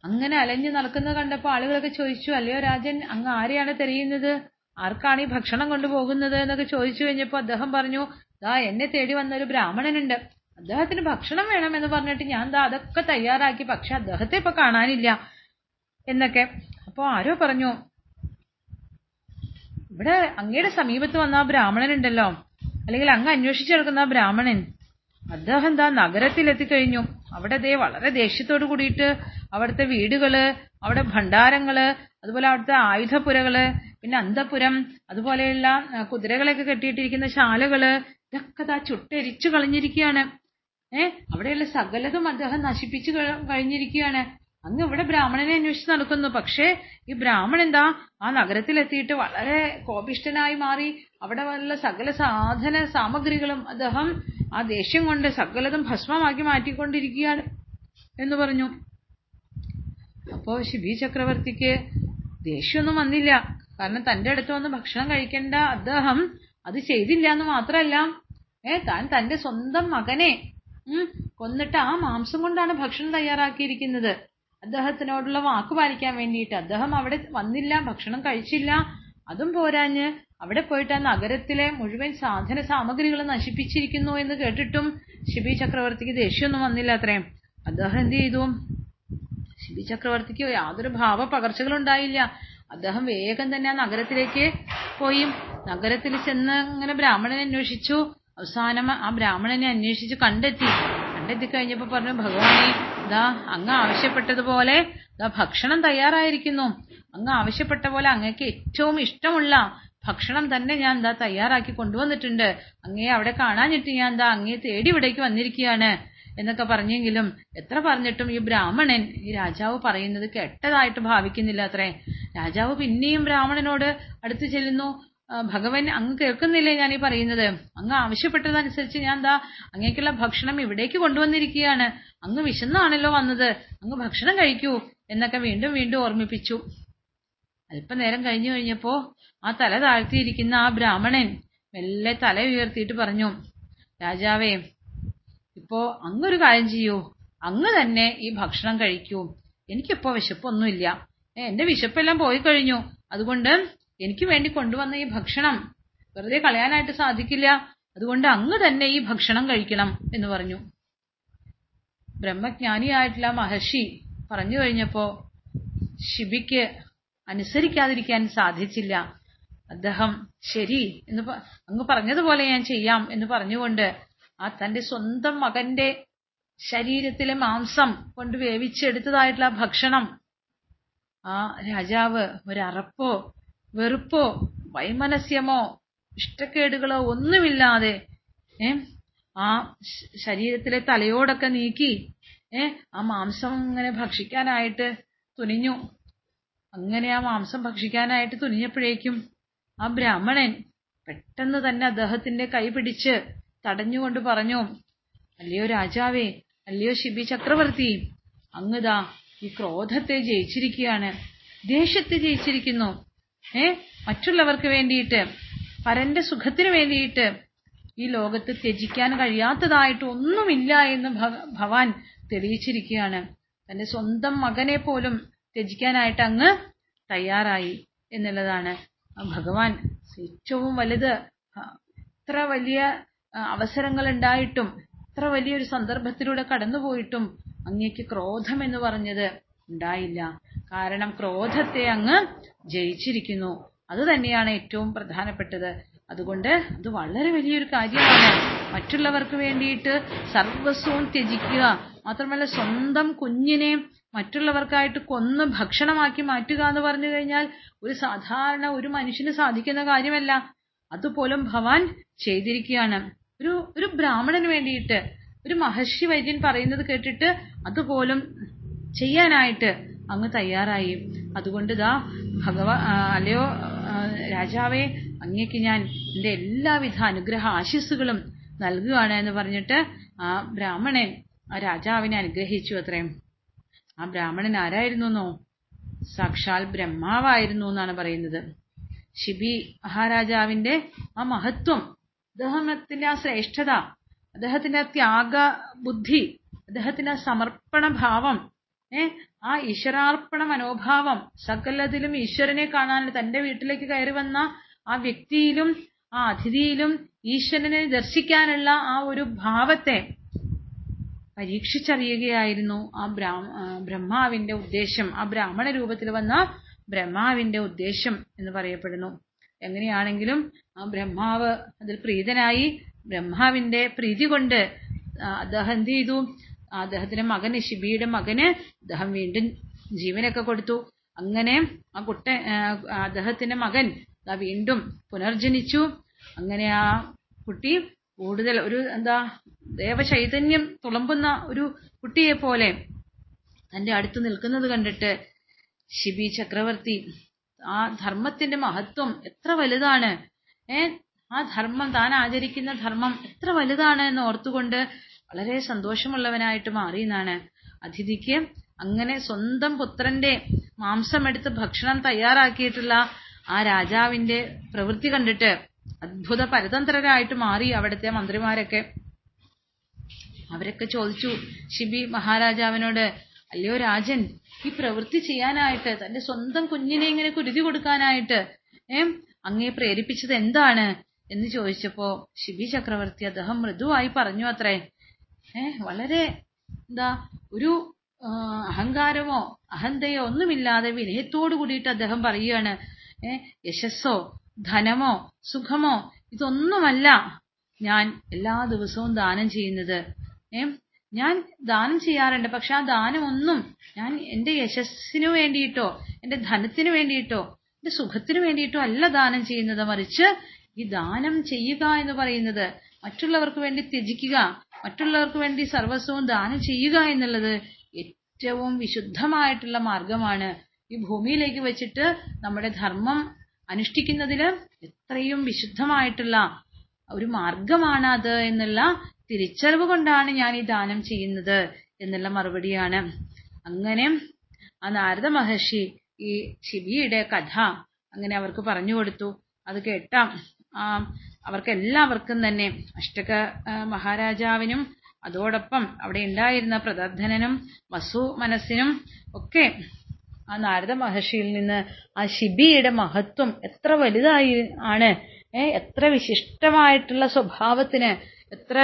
അങ്ങനെ അലഞ്ഞു നടക്കുന്നത് കണ്ടപ്പോൾ ആളുകളൊക്കെ ചോദിച്ചു അല്ലയോ രാജൻ അങ്ങ് ആരെയാണ് തെരയുന്നത്? ആർക്കാണ് ഈ ഭക്ഷണം കൊണ്ടുപോകുന്നത്? എന്നൊക്കെ ചോദിച്ചു കഴിഞ്ഞപ്പോൾ അദ്ദേഹം പറഞ്ഞു ദാ എന്നെ തേടി വന്ന ഒരു ബ്രാഹ്മണനുണ്ട്. അദ്ദേഹത്തിന് ഭക്ഷണം വേണം എന്ന് പറഞ്ഞിട്ട് ഞാൻ എന്താ അതൊക്കെ തയ്യാറാക്കി പക്ഷെ അദ്ദേഹത്തെ ഇപ്പൊ കാണാനില്ല എന്നൊക്കെ. അപ്പോൾ ആരോ പറഞ്ഞു ഇവിടെ അങ്ങയുടെ സമീപത്ത് വന്ന ആ ബ്രാഹ്മണനുണ്ടല്ലോ. അല്ലെങ്കിൽ അങ്ങ് അന്വേഷിച്ചു കിടക്കുന്ന ആ ബ്രാഹ്മണൻ. അദ്ദേഹം എന്താ നഗരത്തിലെത്തിക്കഴിഞ്ഞു. അവിടെ ദേ വളരെ ദേഷ്യത്തോട് കൂടിയിട്ട് അവിടുത്തെ വീടുകൾ അവിടെ ഭണ്ഡാരങ്ങൾ അതുപോലെ അവിടുത്തെ ആയുധപുരകൾ പിന്നെ അന്തപുരം അതുപോലെയുള്ള കുതിരകളൊക്കെ കെട്ടിയിട്ടിരിക്കുന്ന ശാലകൾ ഇതൊക്കെ ചുട്ടെരിച്ചു കളഞ്ഞിരിക്കുകയാണ്. ഏ? അവിടെയുള്ള സകലതും അദ്ദേഹം നശിപ്പിച്ചു കഴിഞ്ഞിരിക്കുകയാണ്. അങ്ങ് ഇവിടെ ബ്രാഹ്മണനെ അന്വേഷിച്ച് നടക്കുന്നു. പക്ഷേ ഈ ബ്രാഹ്മണൻ എന്താ? ആ നഗരത്തിലെത്തിയിട്ട് വളരെ കോപിഷ്ഠനായി മാറി. അവിടെ ഉള്ള സകല സാധന സാമഗ്രികളും അദ്ദേഹം ആ ദേഷ്യം കൊണ്ട് സകലതും ഭസ്മമാക്കി മാറ്റിക്കൊണ്ടിരിക്കുകയാണ് എന്ന് പറഞ്ഞു. അപ്പോ ശിബി ചക്രവർത്തിക്ക് ദേഷ്യമൊന്നും വന്നില്ല. കാരണം തന്റെ അടുത്ത് വന്ന് ഭക്ഷണം കഴിക്കേണ്ട അദ്ദേഹം അത് ചെയ്തില്ല എന്ന് മാത്രമല്ല. ഏ താൻ തന്റെ സ്വന്തം മകനെ കൊന്നിട്ട് ആ മാംസം കൊണ്ടാണ് ഭക്ഷണം തയ്യാറാക്കിയിരിക്കുന്നത്. അദ്ദേഹത്തിനോടുള്ള വാക്ക് പാലിക്കാൻ വേണ്ടിയിട്ട്. അദ്ദേഹം അവിടെ വന്നില്ല ഭക്ഷണം കഴിച്ചില്ല. അതും പോരാഞ്ഞ് അവിടെ പോയിട്ട് ആ നഗരത്തിലെ മുഴുവൻ സാധന സാമഗ്രികൾ നശിപ്പിച്ചിരിക്കുന്നു എന്ന് കേട്ടിട്ടും ശിബി ചക്രവർത്തിക്ക് ദേഷ്യമൊന്നും വന്നില്ല അത്രയും. അദ്ദേഹം എന്ത് ചെയ്തു? ശിബി ചക്രവർത്തിക്ക് യാതൊരു ഭാവ പകർച്ചകളുണ്ടായില്ല അദ്ദേഹം വേഗം തന്നെ ആ നഗരത്തിലേക്ക് പോയി. നഗരത്തിൽ ചെന്ന് ഇങ്ങനെ ബ്രാഹ്മണനെ അന്വേഷിച്ചു. അവസാനം ആ ബ്രാഹ്മണനെ അന്വേഷിച്ച് കണ്ടെത്തി. കണ്ടെത്തി കഴിഞ്ഞപ്പോ പറഞ്ഞു ഭഗവാനെ ദാ അങ്ങ് ആവശ്യപ്പെട്ടതുപോലെ ദാ ഭക്ഷണം തയ്യാറായിരിക്കുന്നു. അങ്ങ് ആവശ്യപ്പെട്ട പോലെ അങ്ങക്ക് ഏറ്റവും ഇഷ്ടമുള്ള ഭക്ഷണം തന്നെ ഞാൻ എന്താ തയ്യാറാക്കി കൊണ്ടുവന്നിട്ടുണ്ട്. അങ്ങയെ അവിടെ കാണാഞ്ഞിട്ട് ഞാൻ എന്താ അങ്ങയെ തേടി ഇവിടേക്ക് വന്നിരിക്കുകയാണ്. എന്നൊക്കെ പറഞ്ഞെങ്കിലും എത്ര പറഞ്ഞിട്ടും ഈ ബ്രാഹ്മണൻ ഈ രാജാവ് പറയുന്നത് കേട്ടതായിട്ട് ഭാവിക്കുന്നില്ല അത്രേ. രാജാവ് പിന്നെയും ബ്രാഹ്മണനോട് അടുത്തു ചെല്ലുന്നു. "ആ, ഭഗവൻ അങ്ങ് കേൾക്കുന്നില്ലേ ഞാൻ ഈ പറയുന്നത്? അങ്ങ് ആവശ്യപ്പെട്ടതനുസരിച്ച് ഞാൻ ദാ അങ്ങേക്കുള്ള ഭക്ഷണം ഇവിടേക്ക് കൊണ്ടുവന്നിരിക്കുകയാണ്. അങ്ങ് വിശന്നാണല്ലോ വന്നത്. അങ്ങ് ഭക്ഷണം കഴിക്കൂ എന്നൊക്കെ വീണ്ടും വീണ്ടും ഓർമ്മിപ്പിച്ചു. അല്പനേരം കഴിഞ്ഞു കഴിഞ്ഞപ്പോ ആ തല താഴ്ത്തിയിരിക്കുന്ന ആ ബ്രാഹ്മണൻ മെല്ലെ തല ഉയർത്തിയിട്ട് പറഞ്ഞു രാജാവേ ഇപ്പോ അങ്ങൊരു കാര്യം ചെയ്യൂ. അങ്ങ് തന്നെ ഈ ഭക്ഷണം കഴിക്കൂ. എനിക്കിപ്പോ വിശപ്പൊന്നുമില്ല. എന്റെ വിശപ്പെല്ലാം പോയി കഴിഞ്ഞു അതുകൊണ്ട് എനിക്ക് വേണ്ടി കൊണ്ടുവന്ന ഈ ഭക്ഷണം വെറുതെ കളയാനായിട്ട് സാധിക്കില്ല. അതുകൊണ്ട് അങ്ങ് തന്നെ ഈ ഭക്ഷണം കഴിക്കണം എന്ന് പറഞ്ഞു. ബ്രഹ്മജ്ഞാനിയായിട്ടുള്ള മഹർഷി പറഞ്ഞു കഴിഞ്ഞപ്പോ ശിബിക്ക് അനുസരിക്കാതിരിക്കാൻ സാധിച്ചില്ല. അദ്ദേഹം ശരി എന്ന് അങ്ങ് പറഞ്ഞതുപോലെ ഞാൻ ചെയ്യാം എന്ന് പറഞ്ഞുകൊണ്ട് ആ തന്റെ സ്വന്തം മകന്റെ ശരീരത്തിലെ മാംസം കൊണ്ട് വേവിച്ചെടുത്തതായിട്ടുള്ള ഭക്ഷണം ആ രാജാവ് ഒരറപ്പോ വെറുപ്പോ വൈമനസ്യമോ ഇഷ്ടക്കേടുകളോ ഒന്നുമില്ലാതെ ഏ ആ ശരീരത്തിലെ തലയോടൊക്കെ നീക്കി ഏ ആ മാംസം ഇങ്ങനെ ഭക്ഷിക്കാനായിട്ട് തുനിഞ്ഞു. അങ്ങനെ ആ മാംസം ഭക്ഷിക്കാനായിട്ട് തുനിഞ്ഞപ്പോഴേക്കും ആ ബ്രാഹ്മണൻ പെട്ടെന്ന് തന്നെ അദ്ദേഹത്തിന്റെ കൈ പിടിച്ച് തടഞ്ഞുകൊണ്ട് പറഞ്ഞു അല്ലയോ രാജാവേ അല്ലയോ ശിബി ചക്രവർത്തി അങ്ങുതാ ഈ ക്രോധത്തെ ജയിച്ചിരിക്കുകയാണ്. ദേഷ്യത്തെ ജയിച്ചിരിക്കുന്നു. ഏ? മറ്റുള്ളവർക്ക് വേണ്ടിയിട്ട് പരന്റെ സുഖത്തിന് വേണ്ടിയിട്ട് ഈ ലോകത്ത് ത്യജിക്കാൻ കഴിയാത്തതായിട്ട് ഒന്നുമില്ല എന്ന് ഭവാൻ തെളിയിച്ചിരിക്കുകയാണ്. തന്റെ സ്വന്തം മകനെ പോലും ത്യജിക്കാനായിട്ട് അങ്ങ് തയ്യാറായി എന്നുള്ളതാണ്. ഭഗവാൻ ഏറ്റവും വലുത്. ഇത്ര വലിയ അവസരങ്ങൾ ഉണ്ടായിട്ടും ഇത്ര വലിയൊരു സന്ദർഭത്തിലൂടെ കടന്നുപോയിട്ടും അങ്ങേക്ക് ക്രോധം എന്ന് പറഞ്ഞത് ഉണ്ടായില്ല. കാരണം ക്രോധത്തെ അങ്ങ് ജയിച്ചിരിക്കുന്നു. അത് തന്നെയാണ് ഏറ്റവും പ്രധാനപ്പെട്ടത്. അതുകൊണ്ട് അത് വളരെ വലിയൊരു കാര്യമാണ്. മറ്റുള്ളവർക്ക് വേണ്ടിയിട്ട് സർവസ്വവും ത്യജിക്കുക. മാത്രമല്ല സ്വന്തം കുഞ്ഞിനെ മറ്റുള്ളവർക്കായിട്ട് കൊന്ന് ഭക്ഷണമാക്കി മാറ്റുക എന്ന് പറഞ്ഞു കഴിഞ്ഞാൽ ഒരു സാധാരണ ഒരു മനുഷ്യന് സാധിക്കുന്ന കാര്യമല്ല. അതുപോലും ഭവാൻ ചെയ്തിരിക്കുകയാണ്. ഒരു ഒരു ബ്രാഹ്മണന് വേണ്ടിയിട്ട് ഒരു മഹർഷി വൈദ്യൻ പറയുന്നത് കേട്ടിട്ട് അതുപോലും ചെയ്യാനായിട്ട് അങ്ങ് തയ്യാറായി. അതുകൊണ്ട് ദാ ഭഗവാ അല്ലയോ രാജാവേ അങ്ങേക്ക് ഞാൻ എന്റെ എല്ലാവിധ അനുഗ്രഹ ആശിസ്സുകളും നൽകുകയാണ് എന്ന് പറഞ്ഞിട്ട് ആ ബ്രാഹ്മണൻ ആ രാജാവിനെ അനുഗ്രഹിച്ചു അത്രയും ആ ബ്രാഹ്മണൻ ആരായിരുന്നോ സാക്ഷാൽ ബ്രഹ്മാവായിരുന്നു എന്നാണ് പറയുന്നത്. ശിബി മഹാരാജാവിന്റെ ആ മഹത്വം അദ്ദേഹത്തിന്റെ ആ ശ്രേഷ്ഠത അദ്ദേഹത്തിന്റെ ആ ത്യാഗ ബുദ്ധി അദ്ദേഹത്തിന്റെ ആ സമർപ്പണ ഭാവം ഏ ആ ഈശ്വരാർപ്പണ മനോഭാവം സകലത്തിലും ഈശ്വരനെ കാണാൻ തന്റെ വീട്ടിലേക്ക് കയറി വന്ന ആ വ്യക്തിയിലും ആ അതിഥിയിലും ഈശ്വരനെ ദർശിക്കാനുള്ള ആ ഒരു ഭാവത്തെ പരീക്ഷിച്ചറിയുകയായിരുന്നു ആ ബ്രഹ്മാവിന്റെ ഉദ്ദേശം. ആ ബ്രാഹ്മണ രൂപത്തിൽ വന്ന ബ്രഹ്മാവിന്റെ ഉദ്ദേശം എന്ന് പറയപ്പെടുന്നു. എങ്ങനെയാണെങ്കിലും ആ ബ്രഹ്മാവ് അതിൽ പ്രീതനായി ബ്രഹ്മാവിന്റെ പ്രീതി കൊണ്ട് അദ്ദേഹം എന്ത് ചെയ്തു? അദ്ദേഹത്തിന്റെ മകന് ശിബിയുടെ മകന് അദ്ദേഹം വീണ്ടും ജീവനൊക്കെ കൊടുത്തു. അങ്ങനെ ആ കുട്ട അദ്ദേഹത്തിന്റെ മകൻ വീണ്ടും പുനർജനിച്ചു. അങ്ങനെ ആ കുട്ടി കൂടുതൽ ഒരു എന്താ ദേവചൈതന്യം തുളമ്പുന്ന ഒരു കുട്ടിയെ പോലെ തന്റെ അടുത്ത് നിൽക്കുന്നത് കണ്ടിട്ട് ശിബി ചക്രവർത്തി ആ ധർമ്മത്തിന്റെ മഹത്വം എത്ര വലുതാണ് ഏ? ആ ധർമ്മം താൻ ആചരിക്കുന്ന ധർമ്മം എത്ര വലുതാണ് എന്ന് ഓർത്തുകൊണ്ട് വളരെ സന്തോഷമുള്ളവനായിട്ട് മാറി എന്നാണ് അതിഥിക്ക് അങ്ങനെ സ്വന്തം പുത്രന്റെ മാംസമെടുത്ത് ഭക്ഷണം തയ്യാറാക്കിയിട്ടുള്ള ആ രാജാവിന്റെ പ്രവൃത്തി കണ്ടിട്ട് അത്ഭുത പരതന്ത്രരായിട്ട് മാറി അവിടുത്തെ മന്ത്രിമാരൊക്കെ. അവരൊക്കെ ചോദിച്ചു ശിബി മഹാരാജാവിനോട് അല്ലയോ രാജൻ ഈ പ്രവൃത്തി ചെയ്യാനായിട്ട് തന്റെ സ്വന്തം കുഞ്ഞിനെ ഇങ്ങനെ കുരുതി കൊടുക്കാനായിട്ട് ഏ അങ്ങേ പ്രേരിപ്പിച്ചത് എന്താണ്? എന്ന് ചോദിച്ചപ്പോ ശിബി ചക്രവർത്തി അദ്ദേഹം മൃദുവായി പറഞ്ഞു അത്രേ. വളരെ എന്താ ഒരു അഹങ്കാരമോ അഹന്തയോ ഒന്നുമില്ലാതെ വിനയത്തോടു കൂടിയിട്ട് അദ്ദേഹം പറയുകയാണ്. യശസ്സോ ധനമോ സുഖമോ ഇതൊന്നുമല്ല ഞാൻ എല്ലാ ദിവസവും ദാനം ചെയ്യുന്നത്. ഞാൻ ദാനം ചെയ്യാറുണ്ട് പക്ഷെ ആ ദാനമൊന്നും ഞാൻ എന്റെ യശസ്സിനു വേണ്ടിയിട്ടോ എന്റെ ധനത്തിനു വേണ്ടിയിട്ടോ എന്റെ സുഖത്തിനു വേണ്ടിയിട്ടോ അല്ല ദാനം ചെയ്യുന്നത്. മറിച്ച് ഈ ദാനം ചെയ്യുക എന്ന് പറയുന്നത് മറ്റുള്ളവർക്ക് വേണ്ടി ത്യജിക്കുക മറ്റുള്ളവർക്ക് വേണ്ടി സർവസ്വവും ദാനം ചെയ്യുക എന്നുള്ളത് ഏറ്റവും വിശുദ്ധമായിട്ടുള്ള മാർഗമാണ്. ഈ ഭൂമിയിലേക്ക് വെച്ചിട്ട് നമ്മുടെ ധർമ്മം അനുഷ്ഠിക്കുന്നതിൽ എത്രയും വിശുദ്ധമായിട്ടുള്ള ഒരു മാർഗമാണ് അത് എന്നുള്ള തിരിച്ചറിവ് കൊണ്ടാണ് ഞാൻ ഈ ദാനം ചെയ്യുന്നത് എന്നുള്ള മറുപടിയാണ്. അങ്ങനെ ആ നാരദ മഹർഷി ഈ ശിബിയുടെ കഥ അങ്ങനെ അവർക്ക് പറഞ്ഞു കൊടുത്തു. അത് കേട്ട. ആ അവർക്ക് എല്ലാവർക്കും തന്നെ അഷ്ടക മഹാരാജാവിനും അതോടൊപ്പം അവിടെ ഉണ്ടായിരുന്ന പ്രദർധനനും വസു മനസ്സിനും ഒക്കെ ആ നാരദ മഹർഷിയിൽ നിന്ന് ആ ശിബിയുടെ മഹത്വം എത്ര വലുതായി ആണ് എത്ര വിശിഷ്ടമായിട്ടുള്ള സ്വഭാവത്തിന് എത്ര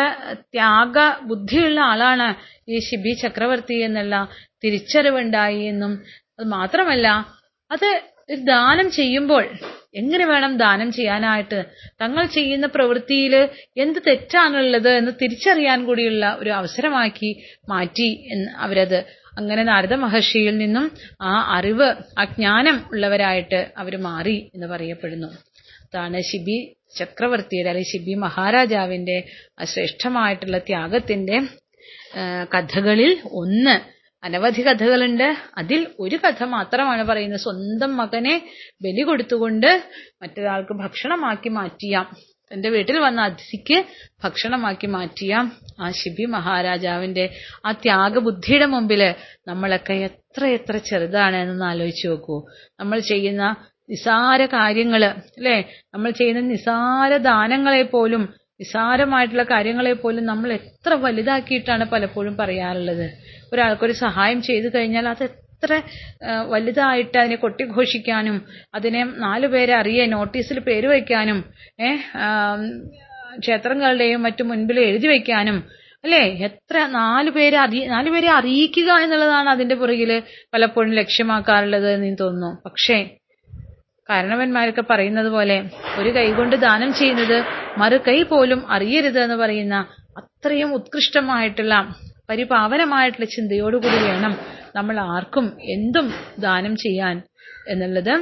ത്യാഗ ബുദ്ധിയുള്ള ആളാണ് ഈ ശിബി ചക്രവർത്തി എന്നുള്ള തിരിച്ചറിവുണ്ടായി എന്നും. അത് മാത്രമല്ല അത് ദാനം ചെയ്യുമ്പോൾ എങ്ങനെ വേണം ദാനം ചെയ്യാനായിട്ട്? തങ്ങൾ ചെയ്യുന്ന പ്രവൃത്തിയിൽ എന്ത് തെറ്റാണുള്ളത് എന്ന് തിരിച്ചറിയാൻ കൂടിയുള്ള ഒരു അവസരമാക്കി മാറ്റി എന്ന് അവരത്. അങ്ങനെ നാരദ മഹർഷിയിൽ നിന്നും ആ അറിവ് ആ ജ്ഞാനം ഉള്ളവരായിട്ട് അവർ മാറി എന്ന് പറയപ്പെടുന്നു. അതാണ് ശിബി ചക്രവർത്തിയുടെ അല്ലെങ്കിൽ ശിബി മഹാരാജാവിന്റെ ശ്രേഷ്ഠമായിട്ടുള്ള ത്യാഗത്തിന്റെ കഥകളിൽ ഒന്ന്. അനവധി കഥകളുണ്ട്. അതിൽ ഒരു കഥ മാത്രമാണ് പറയുന്നത്. സ്വന്തം മകനെ ബലി കൊടുത്തുകൊണ്ട് മറ്റൊരാൾക്ക് ഭക്ഷണമാക്കി മാറ്റിയ. തന്റെ വീട്ടിൽ വന്ന അതിഥിക്ക് ഭക്ഷണമാക്കി മാറ്റിയ. ആ ശിബി മഹാരാജാവിന്റെ ആ ത്യാഗബുദ്ധിയുടെ മുമ്പിൽ നമ്മളൊക്കെ എത്ര എത്ര ചെറുതാണ് എന്നൊന്ന് ആലോചിച്ച് നോക്കൂ. നമ്മൾ ചെയ്യുന്ന നിസാര കാര്യങ്ങൾ അല്ലെ? നമ്മൾ ചെയ്യുന്ന നിസാര ദാനങ്ങളെ പോലും നിസാരമായിട്ടുള്ള കാര്യങ്ങളെ പോലും നമ്മൾ എത്ര വലുതാക്കിയിട്ടാണ് പലപ്പോഴും പറയാറുള്ളത്. ഒരാൾക്കൊരു സഹായം ചെയ്തു കഴിഞ്ഞാൽ അത് എത്ര വലുതായിട്ട് അതിനെ കൊട്ടിഘോഷിക്കാനും അതിനെ നാലു പേരെ അറിയാൻ നോട്ടീസിൽ പേര് വയ്ക്കാനും ക്ഷേത്രങ്ങളുടെയും മറ്റും മുൻപിൽ എഴുതി വയ്ക്കാനും അല്ലേ? എത്ര നാലു പേരെ അറിയ നാലു പേരെ അറിയിക്കുക എന്നുള്ളതാണ് അതിന്റെ പുറകിൽ പലപ്പോഴും ലക്ഷ്യമാക്കാറുള്ളത് എന്ന് തോന്നുന്നു. പക്ഷേ കാരണവന്മാരൊക്കെ പറയുന്നത് പോലെ ഒരു കൈകൊണ്ട് ദാനം ചെയ്യുന്നത് മറു കൈ പോലും അറിയരുത് എന്ന് പറയുന്ന അത്രയും ഉത്കൃഷ്ടമായിട്ടുള്ള പരിപാവനമായിട്ടുള്ള ചിന്തയോടുകൂടി വേണം നമ്മൾ ആർക്കും എന്തും ദാനം ചെയ്യാൻ എന്നുള്ളത്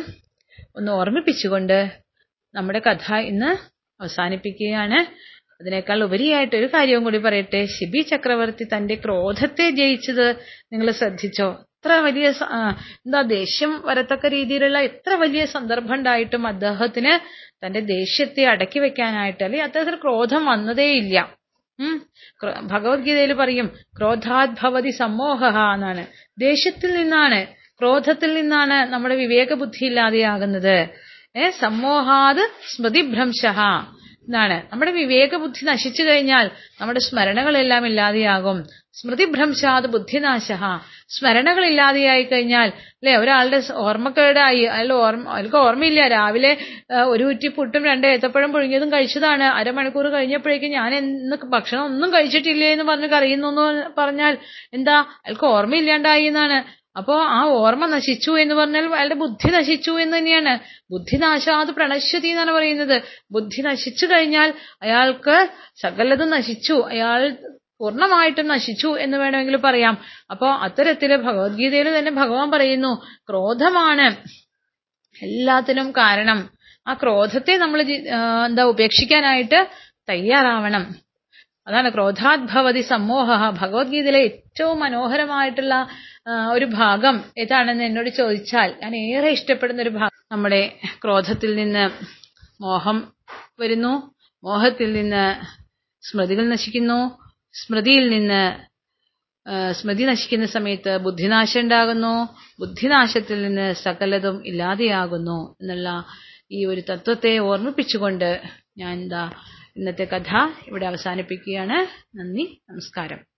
ഒന്ന് ഓർമ്മിപ്പിച്ചുകൊണ്ട് നമ്മുടെ കഥ ഇന്ന് അവസാനിപ്പിക്കുകയാണ്. അതിനേക്കാൾ ഉപരിയായിട്ട് ഒരു കാര്യവും കൂടി പറയട്ടെ. ശിബി ചക്രവർത്തി തന്റെ ക്രോധത്തെ ജയിച്ചത് നിങ്ങൾ ശ്രദ്ധിച്ചോ? എത്ര വലിയ എന്താ ദേഷ്യം വരത്തക്ക രീതിയിലുള്ള എത്ര വലിയ സന്ദർഭം ഉണ്ടായിട്ടും അദ്ദേഹത്തിന് തന്റെ ദേഷ്യത്തെ അടക്കി വെക്കാനായിട്ട് അല്ലെങ്കിൽ അദ്ദേഹത്തിന് ക്രോധം വന്നതേയില്ല. ഭഗവത്ഗീതയിൽ പറയും ക്രോധാത് ഭവതി സമ്മോഹ എന്നാണ്. ദേഷ്യത്തിൽ നിന്നാണ് ക്രോധത്തിൽ നിന്നാണ് നമ്മുടെ വിവേക ബുദ്ധി ഇല്ലാതെയാകുന്നത്. ഏ സമ്മോഹാത് സ്മൃതിഭ്രംശ എന്നാണ് നമ്മുടെ വിവേകബുദ്ധി നശിച്ചു കഴിഞ്ഞാൽ നമ്മുടെ സ്മരണകളെല്ലാം ഇല്ലാതെയാകും. സ്മൃതിഭ്രംശാത് ബുദ്ധിനാശ സ്മരണകൾ ഇല്ലാതെയായി കഴിഞ്ഞാൽ അല്ലെ ഒരാളുടെ ഓർമ്മക്കേടായി അയാൾ ഓർമ്മ അയാൾക്ക് ഓർമ്മയില്ല. രാവിലെ ഒരു കുറ്റി പുട്ടും രണ്ട് ഏത്തപ്പഴം പുഴുങ്ങിയതും കഴിച്ചതാണ്. അരമണിക്കൂർ കഴിഞ്ഞപ്പോഴേക്കും ഞാൻ ഇന്ന് ഭക്ഷണം ഒന്നും കഴിച്ചിട്ടില്ലേ എന്ന് പറഞ്ഞ് കരയുന്നു എന്ന് പറഞ്ഞാൽ എന്താ? അയാൾക്ക് ഓർമ്മയില്ലാണ്ടായി എന്നാണ്. അപ്പോ ആ ഓർമ്മ നശിച്ചു എന്ന് പറഞ്ഞാൽ അയാളുടെ ബുദ്ധി നശിച്ചു എന്ന് തന്നെയാണ്. ബുദ്ധിനാശാത് പ്രണശ്യതി എന്നാണ് പറയുന്നത്. ബുദ്ധി നശിച്ചു കഴിഞ്ഞാൽ അയാൾക്ക് സകലതും നശിച്ചു. അയാൾ പൂർണമായിട്ടും നശിച്ചു എന്ന് വേണമെങ്കിൽ പറയാം. അപ്പോ അത്തരത്തിൽ ഭഗവത്ഗീതയിൽ തന്നെ ഭഗവാൻ പറയുന്നു ക്രോധമാണ് എല്ലാത്തിനും കാരണം. ആ ക്രോധത്തെ നമ്മൾ എന്താ ഉപേക്ഷിക്കാനായിട്ട് തയ്യാറാവണം. അതാണ് ക്രോധാത് ഭവതി സമ്മോഹ. ഭഗവത്ഗീതയിലെ ഏറ്റവും മനോഹരമായിട്ടുള്ള ഒരു ഭാഗം ഏതാണെന്ന് എന്നോട് ചോദിച്ചാൽ ഞാൻ ഏറെ ഇഷ്ടപ്പെടുന്ന ഒരു ഭാഗം നമ്മുടെ ക്രോധത്തിൽ നിന്ന് മോഹം വരുന്നു മോഹത്തിൽ നിന്ന് സ്മൃതികൾ നശിക്കുന്നു സ്മൃതിയിൽ നിന്ന് സ്മൃതി നശിക്കുന്ന സമയത്ത് ബുദ്ധിനാശം ഉണ്ടാകുന്നു ബുദ്ധിനാശത്തിൽ നിന്ന് സകലതും ഇല്ലാതെയാകുന്നു എന്നുള്ള ഈ ഒരു തത്വത്തെ ഓർമ്മിപ്പിച്ചുകൊണ്ട് ഞാൻ എന്താ ഇന്നത്തെ കഥ ഇവിടെ അവസാനിപ്പിക്കുകയാണ്. നന്ദി നമസ്കാരം.